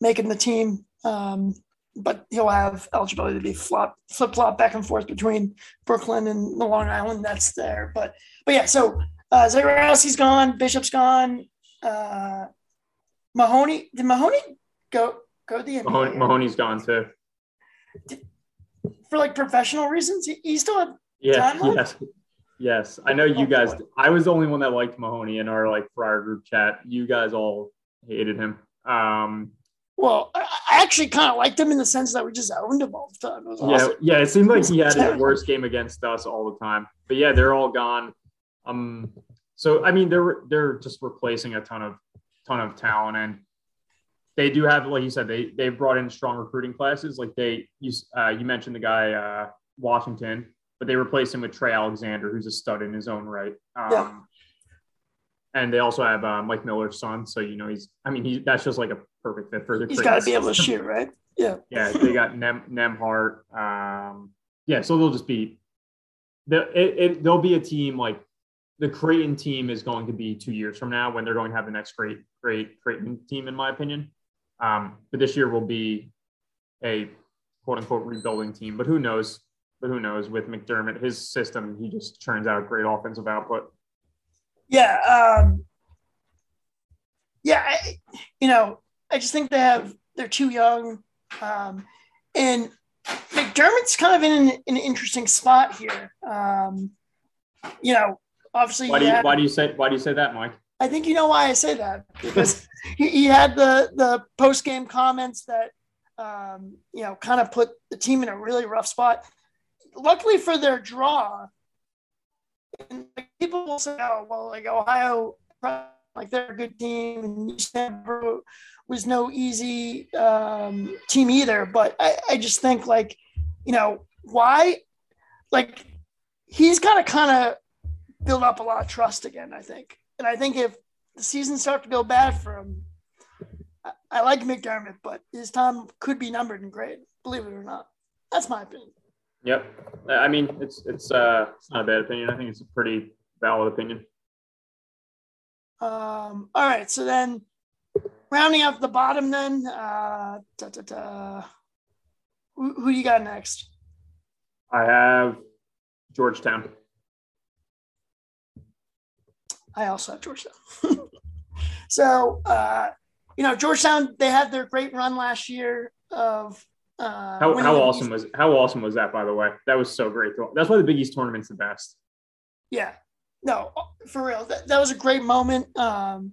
making the team. Um, but he'll have eligibility to be flop, flip flop back and forth between Brooklyn and the Long Island Nets there. But but yeah, so uh, Zegarowski's gone, Bishop's gone. Uh, Mahoney did Mahoney go go the Mahoney, Mahoney's gone too. Did, for like professional reasons, he, he still had yeah, yes. Yes, I know you oh, guys. I was the only one that liked Mahoney in our like prior group chat. You guys all hated him. Um, well, I actually kind of liked him in the sense that we just owned him all the time. yeah, awesome. yeah. It seemed like he had his worst game against us all the time. But yeah, they're all gone. Um, so I mean, they're they're just replacing a ton of ton of talent, and they do have, like you said, they they've brought in strong recruiting classes. Like they, you uh, you mentioned the guy uh, Washington but they replaced him with Trey Alexander, who's a stud in his own right. Um, yeah. And they also have uh, Mike Miller's son, so you know he's. I mean, he that's just like a perfect fit for the. He's got to be able to shoot, right? Yeah. Yeah, they got Nem Nembhard. Um, yeah, so they'll just be. The, it, it, they'll be a team like the Creighton team is going to be two years from now when they're going to have the next great, great Creighton team, in my opinion. Um, but this year will be a quote unquote rebuilding team. But who knows? but who knows with McDermott, his system, he just turns out great offensive output. Yeah. Um, yeah. I, you know, I just think they have, they're too young. Um, and McDermott's kind of in an, an interesting spot here. Um, you know, obviously. Why do you, had, why do you say, why do you say that, Mike? I think you know why I say that because he, he had the, the post game comments that, um, you know, kind of put the team in a really rough spot luckily for their draw, and people will say, "Oh, well, like Ohio, like they're a good team, and Stanford was no easy um, team either." But I, I just think, like, you know, why, like, he's got to kind of build up a lot of trust again. I think, and I think if the season starts to go bad for him, I, I like McDermott, but his time could be numbered in grade. Believe it or not, that's my opinion. Yep. I mean, it's it's uh it's not a bad opinion. I think it's a pretty valid opinion. Um. All right. So then, rounding up the bottom, then, uh, da, da, da. Who, who you got next? I have Georgetown. I also have Georgetown. so, uh, you know, Georgetown, they had their great run last year of uh, how how awesome was how awesome was that? By the way, that was so great. That's why the Big East tournament's the best. Yeah, no, for real. That, that was a great moment. Um,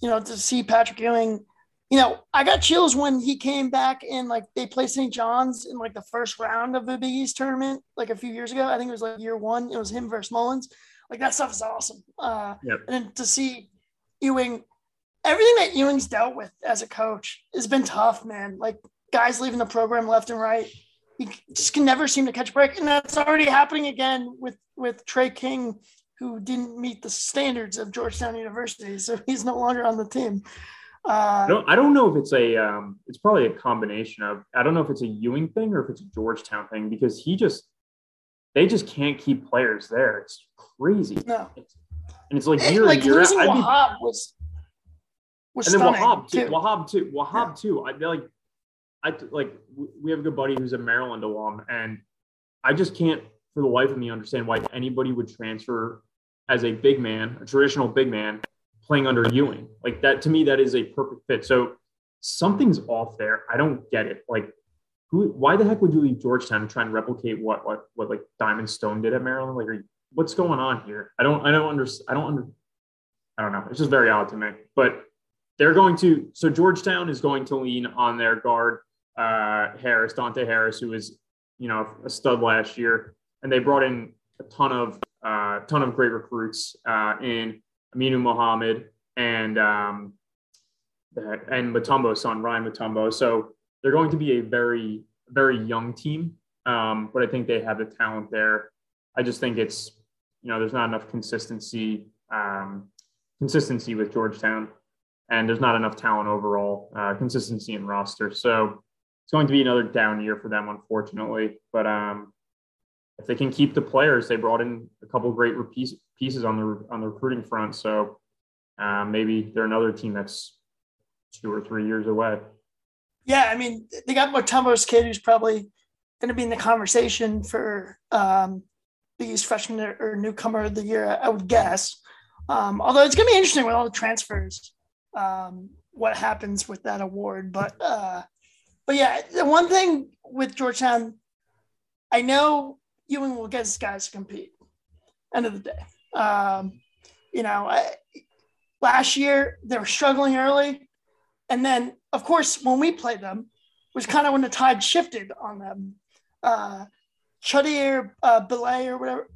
you know, to see Patrick Ewing you know, I got chills when he came back and like they played St. John's in like the first round of the Big East tournament, like a few years ago. I think it was like year one. It was him versus Mullins. Like that stuff is awesome. Uh, Yep. And to see Ewing, everything that Ewing's dealt with as a coach has been tough, man. Like guys leaving the program left and right. He just can never seem to catch a break, and that's already happening again with with Tre King, who didn't meet the standards of Georgetown University, so he's no longer on the team. I Uh, don't, I don't know if it's a um, it's probably a combination of I don't know if it's a Ewing thing or if it's a Georgetown thing because he just they just can't keep players there. It's crazy. no, And it's like year like year out. I'd be- Wahab was was and then Wahab too. too. Wahab too. Wahab too. I like I like we have a good buddy who's a Maryland alum, and I just can't for the life of me understand why anybody would transfer as a big man, a traditional big man, playing under Ewing. Like that to me, that is a perfect fit. So something's off there. I don't get it. Like who? Why the heck would you leave Georgetown and try and replicate what what what like Diamond Stone did at Maryland? Like, you, what's going on here? I don't I don't understand. I don't under. I don't know. It's just very odd to me. But they're going to so Georgetown is going to lean on their guard uh, Harris, Dante Harris, who was you know a stud last year, and they brought in a ton of uh, ton of great recruits uh, in Aminu Mohammed and um, and Mutombo's son Ryan Mutombo. So they're going to be a very very young team, um, but I think they have the talent there. I just think it's you know there's not enough consistency um, consistency with Georgetown and there's not enough talent overall, uh, consistency in roster. So it's going to be another down year for them, unfortunately. But um, if they can keep the players, they brought in a couple great pieces on the on the recruiting front. So um, maybe they're another team that's two or three years away. Yeah, I mean, they got Mutombo's kid who's probably going to be in the conversation for um, the East freshman or- or newcomer of the year, I would guess. Um, although it's going to be interesting with all the transfers, um, what happens with that award. But uh, but yeah, the one thing with Georgetown, I know Ewing will get his guys to compete. End of the day, um, you know, I, last year they were struggling early. And then, of course, when we played them, was kind of when the tide shifted on them. Uh, Chudier uh, Bile or whatever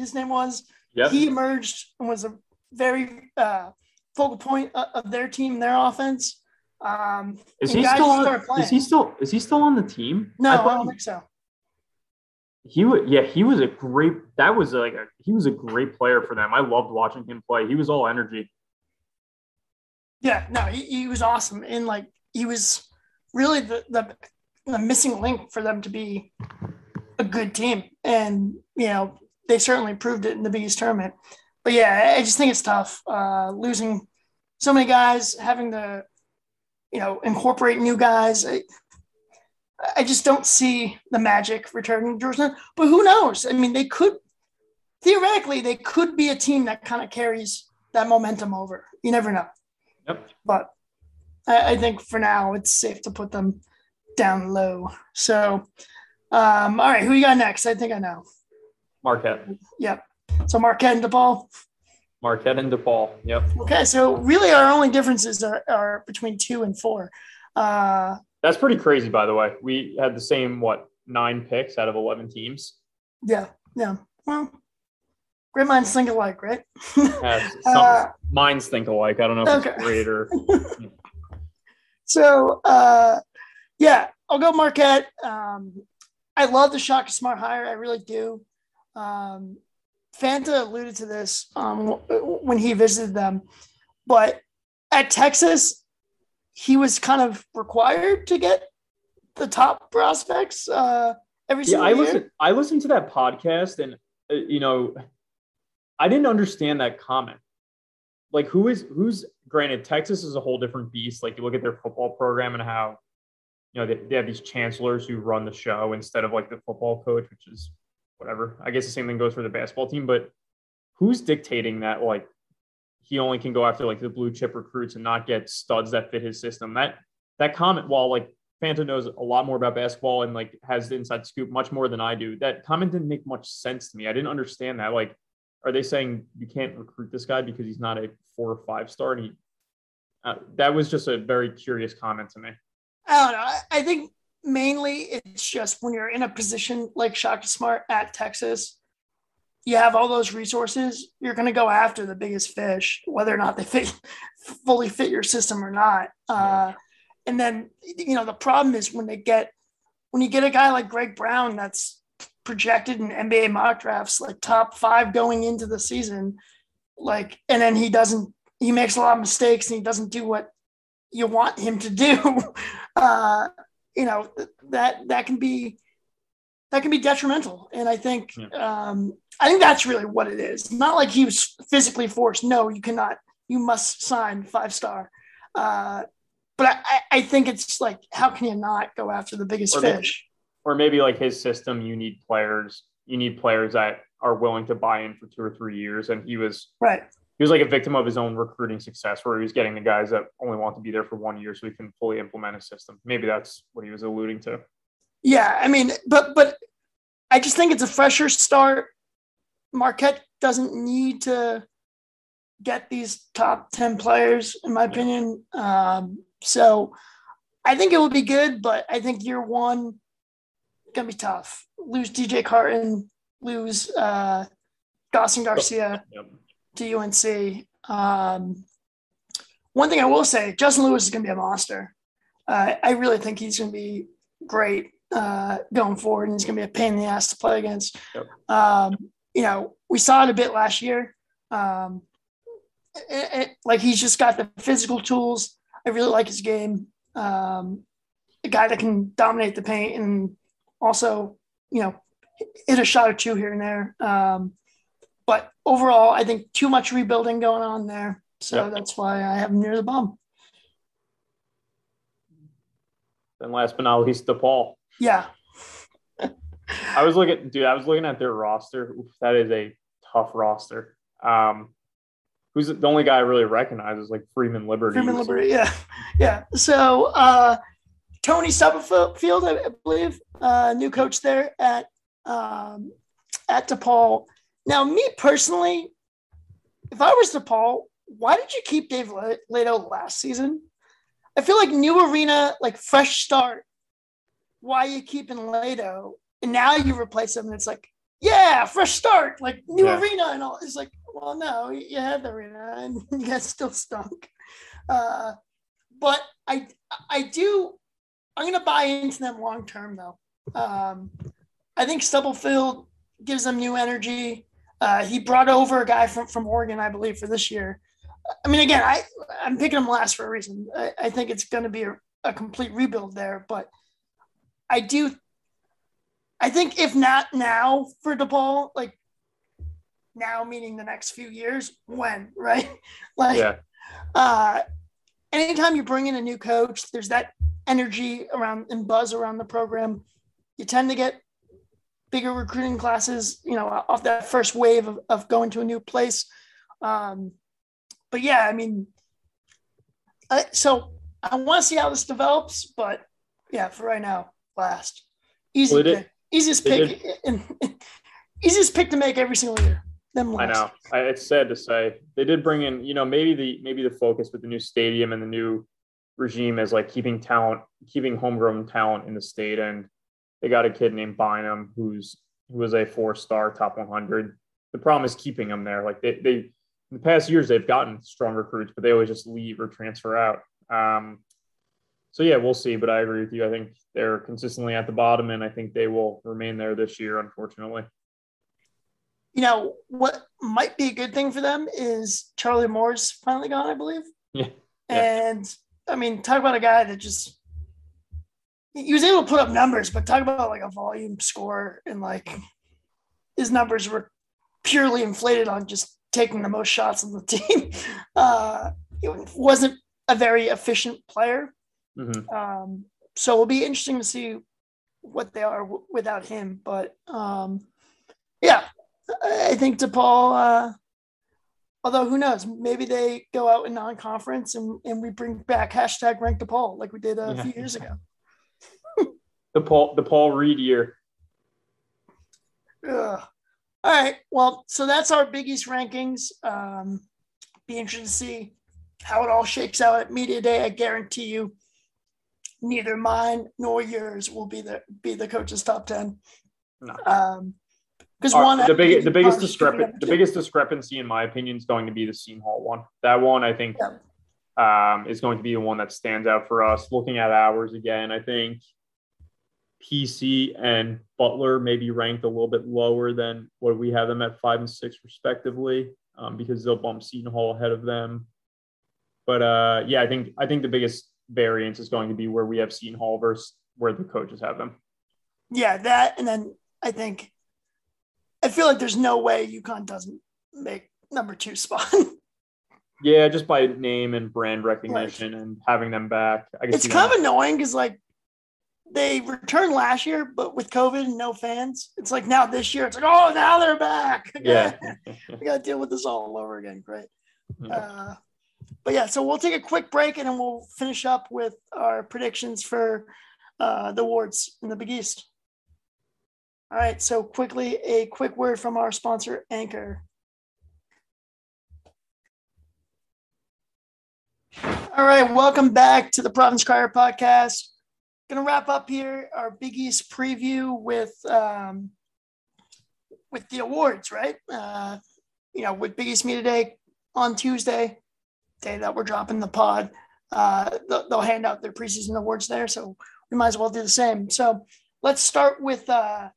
his name was, Yep. he emerged and was a very uh, focal point of of their team, their offense. Um, Is he still on, is he still is he still on the team? no, I I, don't he- think so. he was yeah he was a great that was like a he was a great player for them. I loved watching him play. He was all energy. Yeah, no, he, he was awesome. And like, he was really the, the, the missing link for them to be a good team. And, you know, they certainly proved it in the Big East tournament. But yeah, I just think it's tough uh, losing so many guys, having to, you know, incorporate new guys. I, I just don't see the magic returning to. But who knows? I mean, they could, theoretically, they could be a team that kind of carries that momentum over. You never know Yep. but I, I think for now it's safe to put them down low. So, um, all right, who you got next? I think I know. Marquette. Yep. So Marquette and DePaul. Marquette and DePaul. Yep. Okay, so really our only differences are, are between two and four. Uh, That's pretty crazy, by the way. We had the same what nine picks out of eleven teams. yeah, yeah. Well, great minds think alike, right? Uh, some, minds think alike. I don't know if okay. it's great or So uh, yeah, I'll go Marquette. Um, I love the Shaka Smart hire. I really do. Um, Fanta alluded to this um, when he visited them, but at Texas, he was kind of required to get the top prospects uh, every yeah. single I year. listened. I listened to that podcast, and uh, you know, I didn't understand that comment. Like, who is who's granted? Texas is a whole different beast. Like, you look at their football program and how you know they, they have these chancellors who run the show instead of like the football coach, which is whatever. I guess the same thing goes for the basketball team, but who's dictating that like he only can go after like the blue chip recruits and not get studs that fit his system? That that comment, while like Fanta knows a lot more about basketball and like has the inside scoop much more than I do, that comment didn't make much sense to me. I didn't understand that. Like, are they saying you can't recruit this guy because he's not a four or five star? And he, Uh, that was just a very curious comment to me. I don't know. I, think mainly it's just when you're in a position like Shaka Smart at Texas, you have all those resources, you're going to go after the biggest fish, whether or not they fit fully fit your system or not. Uh, and then, you know, the problem is when they get, when you get a guy like Greg Brown that's projected in NBA mock drafts, like top five going into the season, like, and then he doesn't, he makes a lot of mistakes and he doesn't do what you want him to do. Uh, you know, that, that can be, that can be detrimental. And I think, yeah. um, I think that's really what it is. Not like he was physically forced. No, you cannot. You must sign five star. Uh, but I, I think it's like, how can you not go after the biggest or fish? Or maybe like his system, you need players. You need players that are willing to buy in for two or three years. And he was right. He was like a victim of his own recruiting success, where he was getting the guys that only want to be there for one year, so he can fully implement his system. Maybe that's what he was alluding to. Yeah, I mean, but but I just think it's a fresher start. Marquette doesn't need to get these top 10 players, in my opinion. Um, so I think it will be good, but I think year one gonna be tough. Lose DJ Carton, lose uh Dawson Garcia yep. to UNC. Um, one thing I will say, Justin Lewis is gonna be a monster. Uh, I really think he's gonna be great uh, going forward, and he's going to be a pain in the ass to play against. Yep. Um, you know, we saw it a bit last year. Um, it, it, like he's just got the physical tools. I really like his game. Um, a guy that can dominate the paint and also, you know, hit a shot or two here and there. Um, but overall, I think too much rebuilding going on there. So yep. that's why I have him near the bum. And last but not least, DePaul. Yeah. I was looking, dude. I was looking at their roster. Oof, that is a tough roster. Um, who's the only guy I really recognize is like Freeman Liberty. Freeman Liberty, yeah, yeah. So uh, Tony Stubblefield, I believe, uh, new coach there at um, at DePaul. Now, me personally, if I was DePaul, why did you keep Dave Leitao last season? I feel like new arena, like fresh start why are you keeping Leitao? And now you replace him, and it's like, yeah, fresh start, like new yeah. arena and all. It's like, well, no, you had the arena, and you guys still stunk. Uh, but I, I do. I'm gonna buy into them long term, though. Um, I think Stubblefield gives them new energy. Uh, he brought over a guy from, from Oregon, I believe, for this year. I mean, again, I I'm picking him last for a reason. I, I think it's going to be a, a complete rebuild there, but I do. I think if not now for DePaul, like now meaning the next few years, when right? Like, yeah. uh, anytime you bring in a new coach, there's that energy around and buzz around the program. You tend to get bigger recruiting classes, you know, off that first wave of, of going to a new place. Um, but yeah, I mean, I, so I want to see how this develops, but yeah, for right now, last. Easy well, pick. Easiest pick. easiest pick to make every single year. Them last. I know. I, it's sad to say they did bring in. You know, maybe the maybe the focus with the new stadium and the new regime is like keeping talent, keeping homegrown talent in the state. And they got a kid named Bynum who's who was a four star top 100. The problem is keeping them there. Like they they in the past years they've gotten strong recruits, but they always just leave or transfer out. Um, so yeah, we'll see. But I agree with you. I think they're consistently at the bottom, and I think they will remain there this year, unfortunately. You know what might be a good thing for them is Charlie Moore's finally gone, I believe. Yeah. And I mean, talk about a guy that just he was able to put up numbers, but talk about like a volume score and like his numbers were purely inflated on just taking the most shots on the team. Uh, it wasn't a very efficient player, Mm-hmm. Um, so it'll be interesting to see what they are w- without him. But um, yeah, I think DePaul, uh, although who knows, maybe they go out in non conference and, and we bring back hashtag rank DePaul like we did a yeah. few years ago. the Paul, the Paul Reed year. Ugh. All right. Well, so that's our Big East rankings. Um, be interested to see how it all shakes out at media day, I guarantee you, neither mine nor yours will be the be the coach's top ten. No. Um, because one the big, the biggest discrepan the biggest discrepancy in my opinion is going to be the Seton Hall one. That one I think Yeah. um, is going to be the one that stands out for us. Looking at ours again, I think PC and Butler may be ranked a little bit lower than what we have them at five and six respectively, um, because they'll bump Seton Hall ahead of them. But uh, yeah, I think I think the biggest variance is going to be where we have Seton Hall versus where the coaches have them. Yeah, that and then I think I feel like there's no way UConn doesn't make number two spot. Yeah, just by name and brand recognition and having them back. I can it's kind them. of annoying because like they returned last year, but with COVID and no fans, it's like now this year it's like oh now they're back. yeah. we gotta deal with this all over again. Great. Yeah. Uh, but yeah, so we'll take a quick break and then we'll finish up with our predictions for uh, the awards in the Big East. All right, so quickly, a quick word from our sponsor, Anchor. All right, welcome back to the Providence Crier podcast. Going to wrap up here our Big East preview with um, with the awards, right? Uh, you know, with Big East Media Day on Tuesday, day that we're dropping the pod, uh, they'll, they'll hand out their preseason awards there. So we might as well do the same. So let's start with uh,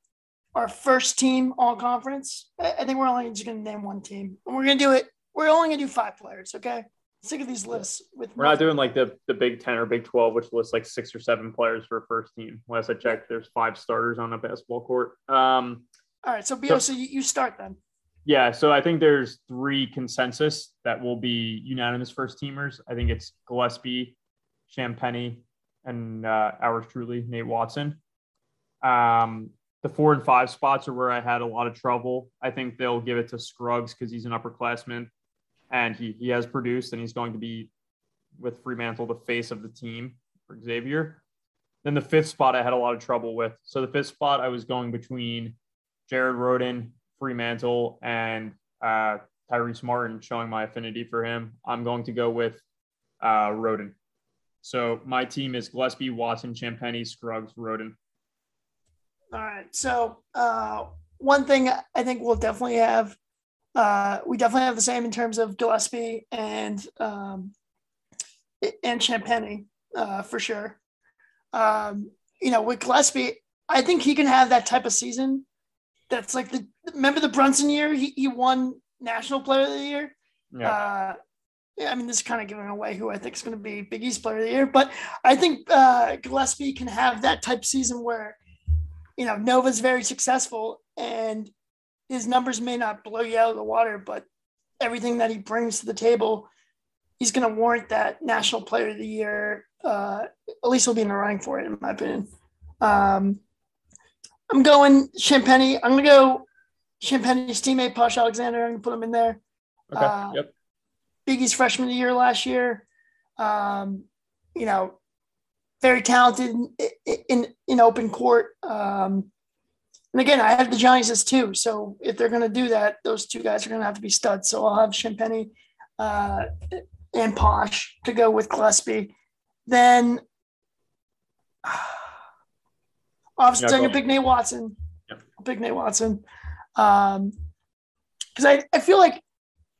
our first team all conference. I, think we're only just going to name one team, and we're going to do it. We're only going to do five players. Okay. Sick of these lists. With We're not doing like the, the Big Ten or Big 12, which lists like six or seven players for a first team. Last I checked, there's five starters on a basketball court. Um, All right. So Bio, so you, you start then. yeah, so I think there's three consensus that will be unanimous first teamers. I think it's Gillespie, Champagnie, and uh, ours truly, Nate Watson. Um, the four and five spots are where I had a lot of trouble. I think they'll give it to Scruggs because he's an upperclassman and he, he has produced and he's going to be with Freemantle the face of the team for Xavier. Then the fifth spot I had a lot of trouble with. So the fifth spot I was going between Jared Rhoden, Freemantle, and uh, Tyrese Martin, showing my affinity for him. I'm going to go with uh, Rhoden. So my team is Gillespie, Watson, Champagnie, Scruggs, Rhoden. All right. So uh, one thing I think we'll definitely have, uh, we definitely have the same in terms of Gillespie and um, and Champagnie uh, for sure. Um, you know, with Gillespie, I think he can have that type of season. That's like the remember the Brunson year. He he won National Player of the Year. Yeah. Uh, I mean, this is kind of giving away who I think is going to be Big East Player of the Year, but I think uh, Gillespie can have that type of season where, you know, Nova's very successful and his numbers may not blow you out of the water, but everything that he brings to the table, he's going to warrant that National Player of the Year. Uh, at least he'll be in the running for it, in my opinion. Um, I'm going Champagnie. I'm going to go Champagnie's teammate, Posh Alexander. I'm going to put him in there. Okay. uh, yep. Big East freshman of the year last year. Um, you know, very talented in in, in open court. Um, and again, I had the Giants as two. So if they're going to do that, those two guys are going to have to be studs. So I'll have Champagnie uh, and Posh to go with Gillespie. Then obviously Yeah, I'm going go. to pick Nate Watson. Yep. I'll pick Nate Watson. Um, because I, I feel like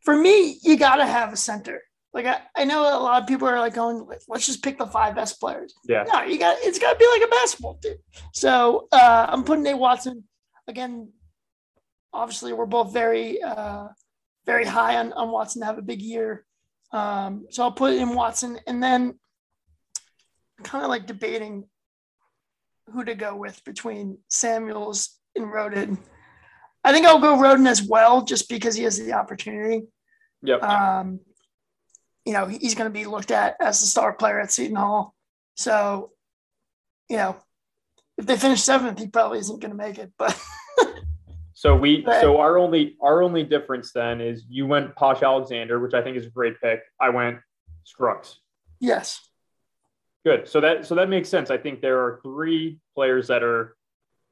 for me, you got to have a center. Like I, I know a lot of people are like going, let's just pick the five best players. Yeah. No, you got it's got to be like a basketball team. So uh, I'm putting Nate Watson again. Obviously, we're both very uh, very high on, on Watson to have a big year. Um, so I'll put in Watson, and then kind of like debating who to go with between Samuels and Rhoden. I think I'll go Rhoden as well, just because he has the opportunity. Yep. Um, you know, he's going to be looked at as the star player at Seton Hall. So, you know, if they finish seventh, he probably isn't going to make it. But So we But- so our only our only difference then is you went Posh Alexander, which I think is a great pick. I went Scruggs. yes, Good. So that so that makes sense. I think there are three players that are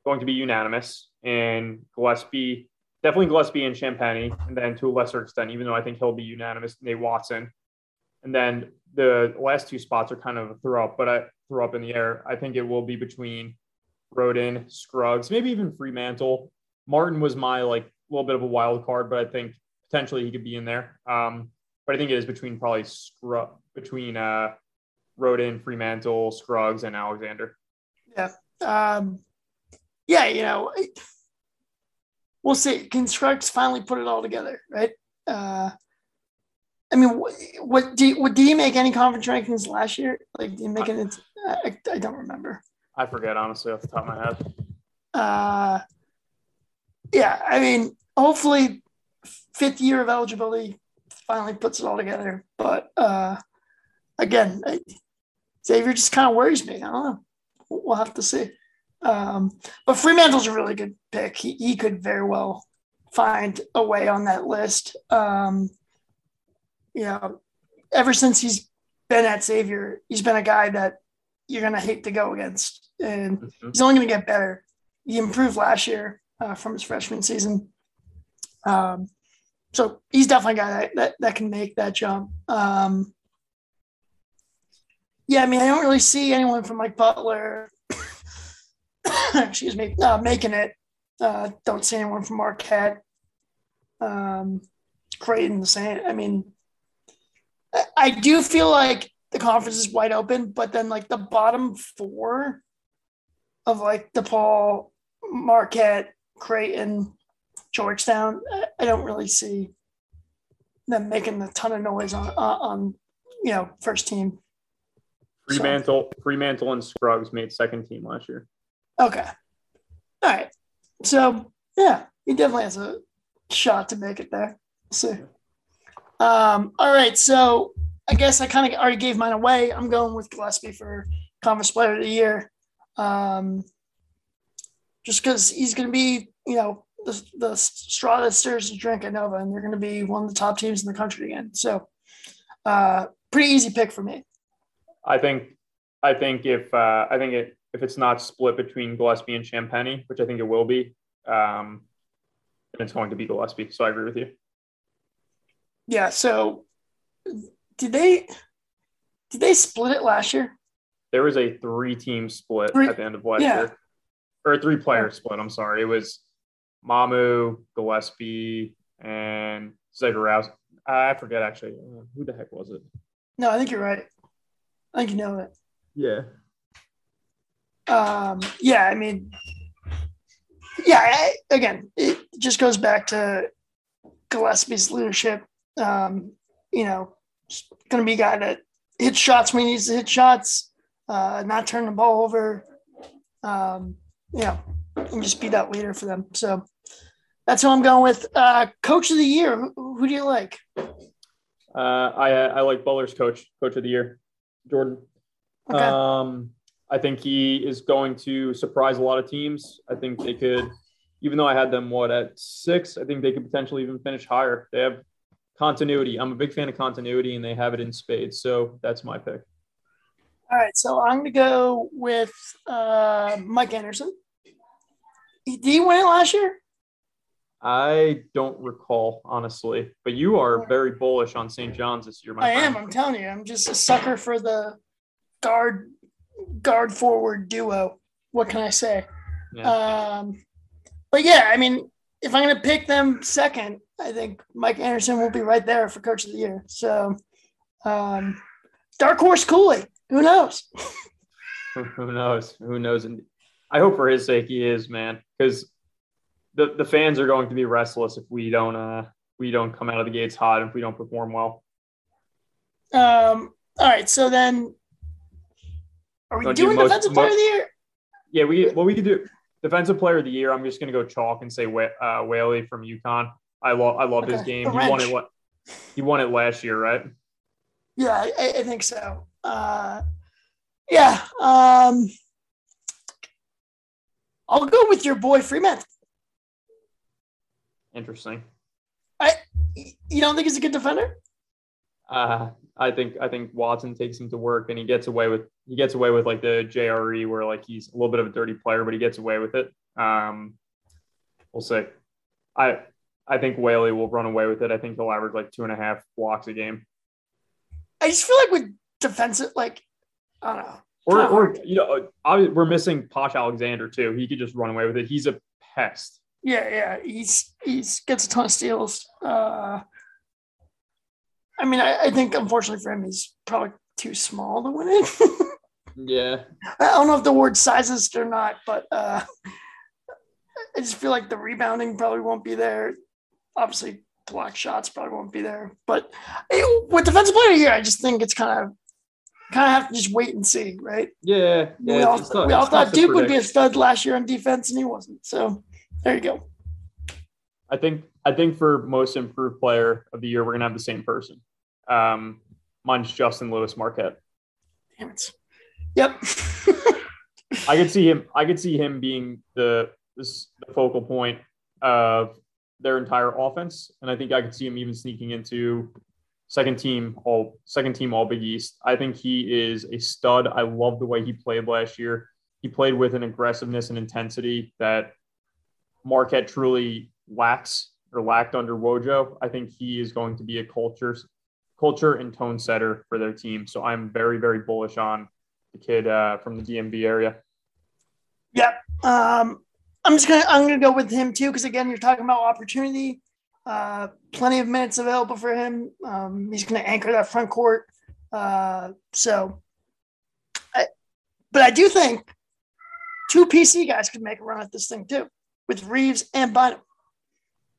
going to be unanimous, and Gillespie, definitely Gillespie and Champagnie, and then to a lesser extent, even though I think he'll be unanimous, Nate Watson. And then the last two spots are kind of a throw up, but I throw up in the air. I think it will be between Rhoden, Scruggs, maybe even Freemantle. Martin was my like a little bit of a wild card, but I think potentially he could be in there. Um, but I think it is between probably Scrub between uh, Rhoden, Freemantle, Scruggs, and Alexander. Yeah. Um, yeah, you know, we'll see. Can Scruggs finally put it all together, right? Uh, I mean, what, what do you, what, you make any conference rankings last year? Like, did you make it? I, I don't remember. I forget honestly off the top of my head. Uh, yeah, I mean, hopefully, fifth year of eligibility finally puts it all together. But uh, again, I, Xavier just kind of worries me. I don't know. We'll have to see. Um, but Freemantle's a really good pick. He, he could very well find a way on that list. Um, you know, ever since he's been at Xavier, he's been a guy that you're going to hate to go against. And mm-hmm. he's only going to get better. He improved last year uh, from his freshman season. Um, so he's definitely a guy that, that, that can make that jump. Um, yeah, I mean, I don't really see anyone from Mike Butler, excuse me, uh, making it. Uh, don't see anyone from Marquette. Um, Creighton the same. I mean, I do feel like the conference is wide open, but then like the bottom four of like DePaul, Marquette, Creighton, Georgetown, I don't really see them making a ton of noise on uh, on you know first team. Freemantle, so. Freemantle, and Scruggs made second team last year. Okay, all right. So yeah, he definitely has a shot to make it there. We'll see. Um, all right, so I guess I kind of already gave mine away. I'm going with Gillespie for Conference Player of the Year, um, just because he's going to be, you know, the, the straw that stirs the drink at Nova, and they're going to be one of the top teams in the country again. So, uh, pretty easy pick for me. I think, I think if uh, I think it if it's not split between Gillespie and Champagnie, which I think it will be, um, it's going to be Gillespie. So I agree with you. Yeah. So did they did they split it last year? There was a three team split three, at the end of last yeah. year. Or a three player split, I'm sorry. It was Mamu, Gillespie, and Zegarowski. I forget actually. Uh, who the heck was it? No, I think you're right. I think you know it. Yeah. Um, yeah, I mean, yeah, I, again, it just goes back to Gillespie's leadership. Um, you know, going to be a guy that hits shots when he needs to hit shots, uh, not turn the ball over. Um, you know, and just be that leader for them. So that's who I'm going with. Uh, coach of the year. Who, who do you like? Uh, I I like Butler's coach, coach of the year, Jordan. Okay. Um, I think he is going to surprise a lot of teams. I think they could, even though I had them what at six, I think they could potentially even finish higher. They have continuity. I'm a big fan of continuity, and they have it in spades. So that's my pick. All right, so I'm going to go with uh, Mike Anderson. Did he win it last year? I don't recall, honestly, but you are very bullish on St. John's this year. Mike. I friend. am. I'm telling you, I'm just a sucker for the guard guard forward duo. What can I say? Yeah. Um, but yeah, I mean, if I'm going to pick them second, I think Mike Anderson will be right there for Coach of the Year. So, um, dark horse Cooley. Who knows? Who knows? Who knows? And I hope for his sake he is, man, because the the fans are going to be restless if we don't uh we don't come out of the gates hot if we don't perform well. Um. All right. So then, are we don't doing do most, defensive player of the year? Yeah. We what we could do defensive player of the year. I'm just gonna go chalk and say uh, Whaley from UConn. I love I love okay. his game. He won it what he won it last year, right? Yeah, I, I think so. Uh, yeah. Um, I'll go with your boy Freeman. Interesting. I you don't think he's a good defender? Uh, I think I think Watson takes him to work and he gets away with he gets away with like the JRE where like he's a little bit of a dirty player, but he gets away with it. Um, we'll see. I I think Whaley will run away with it. I think he'll average like two and a half blocks a game. I, I just feel like with defensive, like I don't know. Or, or you know, obvi- we're missing Posh Alexander too. He could just run away with it. He's a pest. Yeah, yeah, he's he's gets a ton of steals. Uh, I mean, I, I think unfortunately for him, he's probably too small to win it. Yeah, I don't know if the word sizist or not, but uh, I just feel like the rebounding probably won't be there. Obviously, block shots probably won't be there. But eh, with defensive player here, I just think it's kind of kind of have to just wait and see, right? yeah, we all, it's tough- we all thought to Duke would be a stud last year on defense, and he wasn't. So there you go. I think I think for most improved player of the year, we're gonna have the same person. Um, mine's Justin Lewis Marquette. Damn it. Yep. I could see him. I could see him being the this, the focal point of their entire offense, and I think I could see him even sneaking into second team all second team all Big East. I think he is a stud. I love the way he played last year. He played with an aggressiveness and intensity that Marquette truly lacks or lacked under Wojo. I think he is going to be a culture culture and tone setter for their team. So I'm very very bullish on the kid uh, from the DMV area. Yep. Um, I'm just gonna I'm gonna go with him too because again you're talking about opportunity. Uh, plenty of minutes available for him. Um, he's gonna anchor that front court. Uh, so, I, but I do think two PC guys could make a run at this thing too with Reeves and Bynum.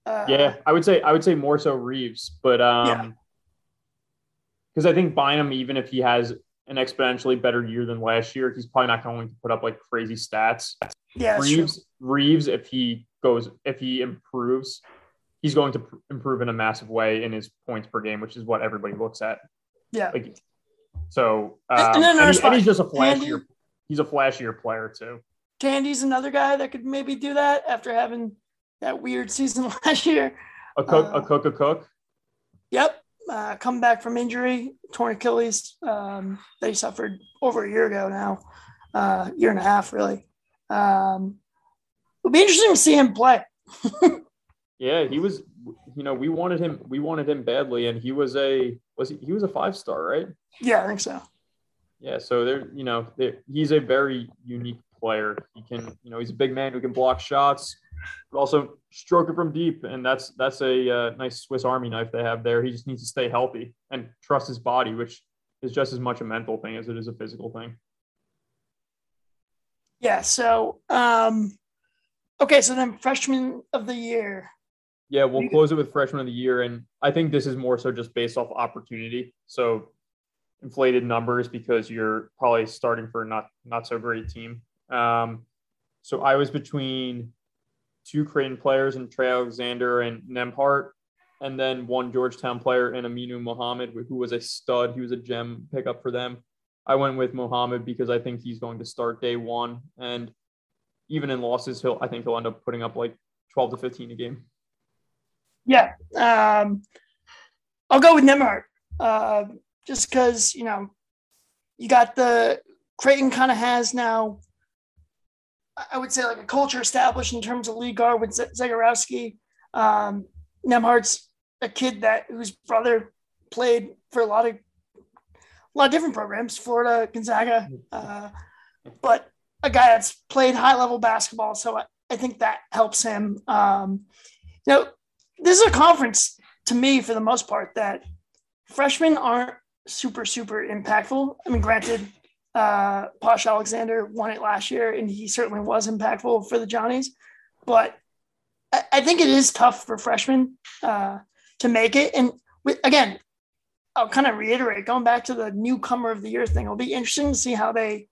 Uh, Yeah, I would say I would say more so Reeves, but um, because I think Bynum, even if he has an exponentially better year than last year, he's probably not going to put up like crazy stats. Yeah. Reeves, Reeves, if he goes, if he improves, he's going to pr- improve in a massive way in his points per game, which is what everybody looks at. yeah. Like, so And- um, and then and, another he- and he's just a spot, Tandy. flashier. He's a flashier player too. Tandy's another guy that could maybe do that after having that weird season last year. Akok, Uh, Akok, a cook. Yep. Uh, come back from injury, torn Achilles um, that he suffered over a year ago now, uh, year and a half, really. Um, it'll be interesting to see him play. Yeah, he was. You know, we wanted him. We wanted him badly, and he was a was he, he was a five star, right? Yeah, I think so. Yeah. So there, you know, there, he's a very unique player. He can, you know, he's a big man who can block shots, but also stroke it from deep, and that's that's a uh, nice Swiss Army knife they have there. He just needs to stay healthy and trust his body, which is just as much a mental thing as it is a physical thing. Yeah. So, um, okay. So then, freshman of the year. Yeah, we'll close it with freshman of the year, and I think this is more so just based off opportunity. So inflated numbers because you're probably starting for a not not so great team. Um, so I was between two Creighton players and Trey Alexander and Nembhard, and then one Georgetown player and Aminu Mohammed, who was a stud. He was a gem pickup for them. I went with Mohammed because I think he's going to start day one, and even in losses, he'll I think he'll end up putting up like 12 to 15 a game. Yeah. Um, I'll go with Nembhard. Uh, just because, you know, you got the Creighton kind of has now, I- would say, like a culture established in terms of league guard with Zegarowski. Um, Nembhard's a kid that whose brother played for a lot of a lot of different programs, Florida, Gonzaga, uh, but a guy that's played high level basketball. So I, I think that helps him. Um, you know, this is a conference to me for the most part that freshmen aren't super super impactful. I mean, granted, uh, Posh Alexander won it last year, and he certainly was impactful for the Johnnies. But I, I think it is tough for freshmen uh, to make it. And with, again, I'll kind of reiterate going back to the newcomer of the year thing. It'll be interesting to see how they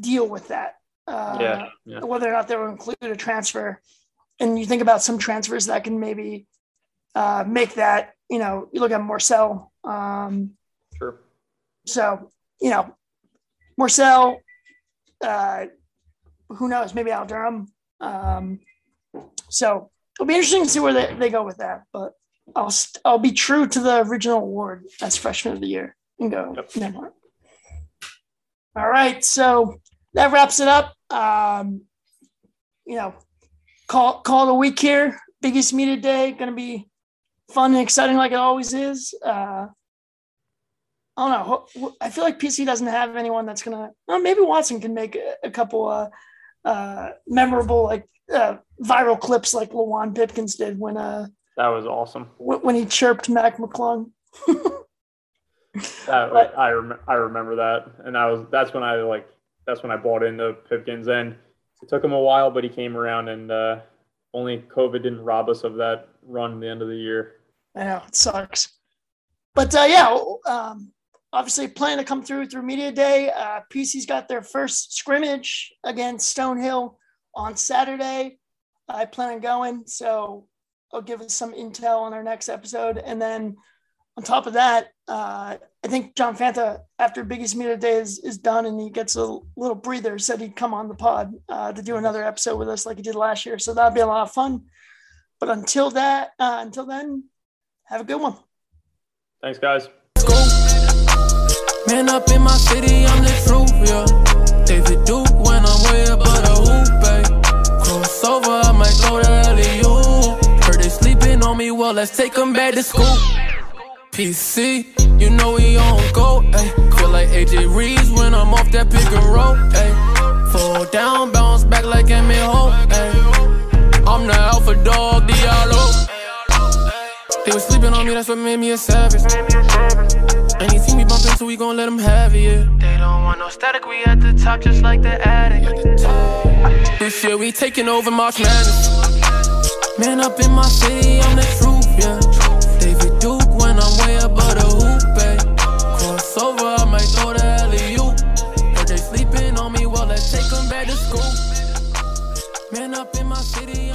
deal with that. Uh, yeah, yeah. whether or not they will include a transfer. And you think about some transfers that can maybe uh, make that, you know, you look at Marcel. Um, Sure. so, you know, Marcel, uh, who knows, maybe Al Durham. Um, so it'll be interesting to see where they, they go with that. But I'll, st- I'll be true to the original award as freshman of the year and go Yep. Nembhard. All right. So that wraps it up. Um, you know, call call it a week here. Big East media day, going to be fun and exciting like it always is. Uh, I don't know. I feel like PC doesn't have anyone that's gonna. Well, maybe Watson can make a, a couple uh, uh, memorable like uh, viral clips like Luwane Pipkins did when uh That was awesome. when, he chirped Mac McClung. That, like, I rem- I remember that, and that was that's when I like that's when I bought into Pipkins, and it took him a while, but he came around, and uh, only COVID didn't rob us of that run at the end of the year. I know it sucks, but uh, yeah, um, obviously plan to come through through media day. Uh, PC's got their first scrimmage against Stonehill on Saturday. I plan on going, so I'll give us some intel on our next episode, and then on top of that, uh, I think John Fanta, after Big East Media Day is, is done and he gets a little breather, said he'd come on the pod uh, to do another episode with us like he did last year. So that'd be a lot of fun. But until that, uh, until then, have a good one. Thanks, guys. Man up in my city, I'm the truth, yeah. David Duke when I'm way above the hoop, babe. Crossover, I might throw the me, well, let's take them back to school. PC, you know we on go, ayy. Feel like AJ Reeves when I'm off that pick and roll, ayy. Fall down, bounce back like Emmitt Holt, ayy. I'm the alpha dog, Diallo. They was sleeping on me, that's what made me a savage. Anything we bump into, we gon' let them have it, yeah. They don't want no static, we at the top just like the attic. This year we taking over March Madness. Man up in my city, I'm the truth, yeah. David Duke when I'm way above the hoop, babe. Crossover, I might throw the alley oop. Heard they sleeping on me, well, let's take them back to school. Man up in my city,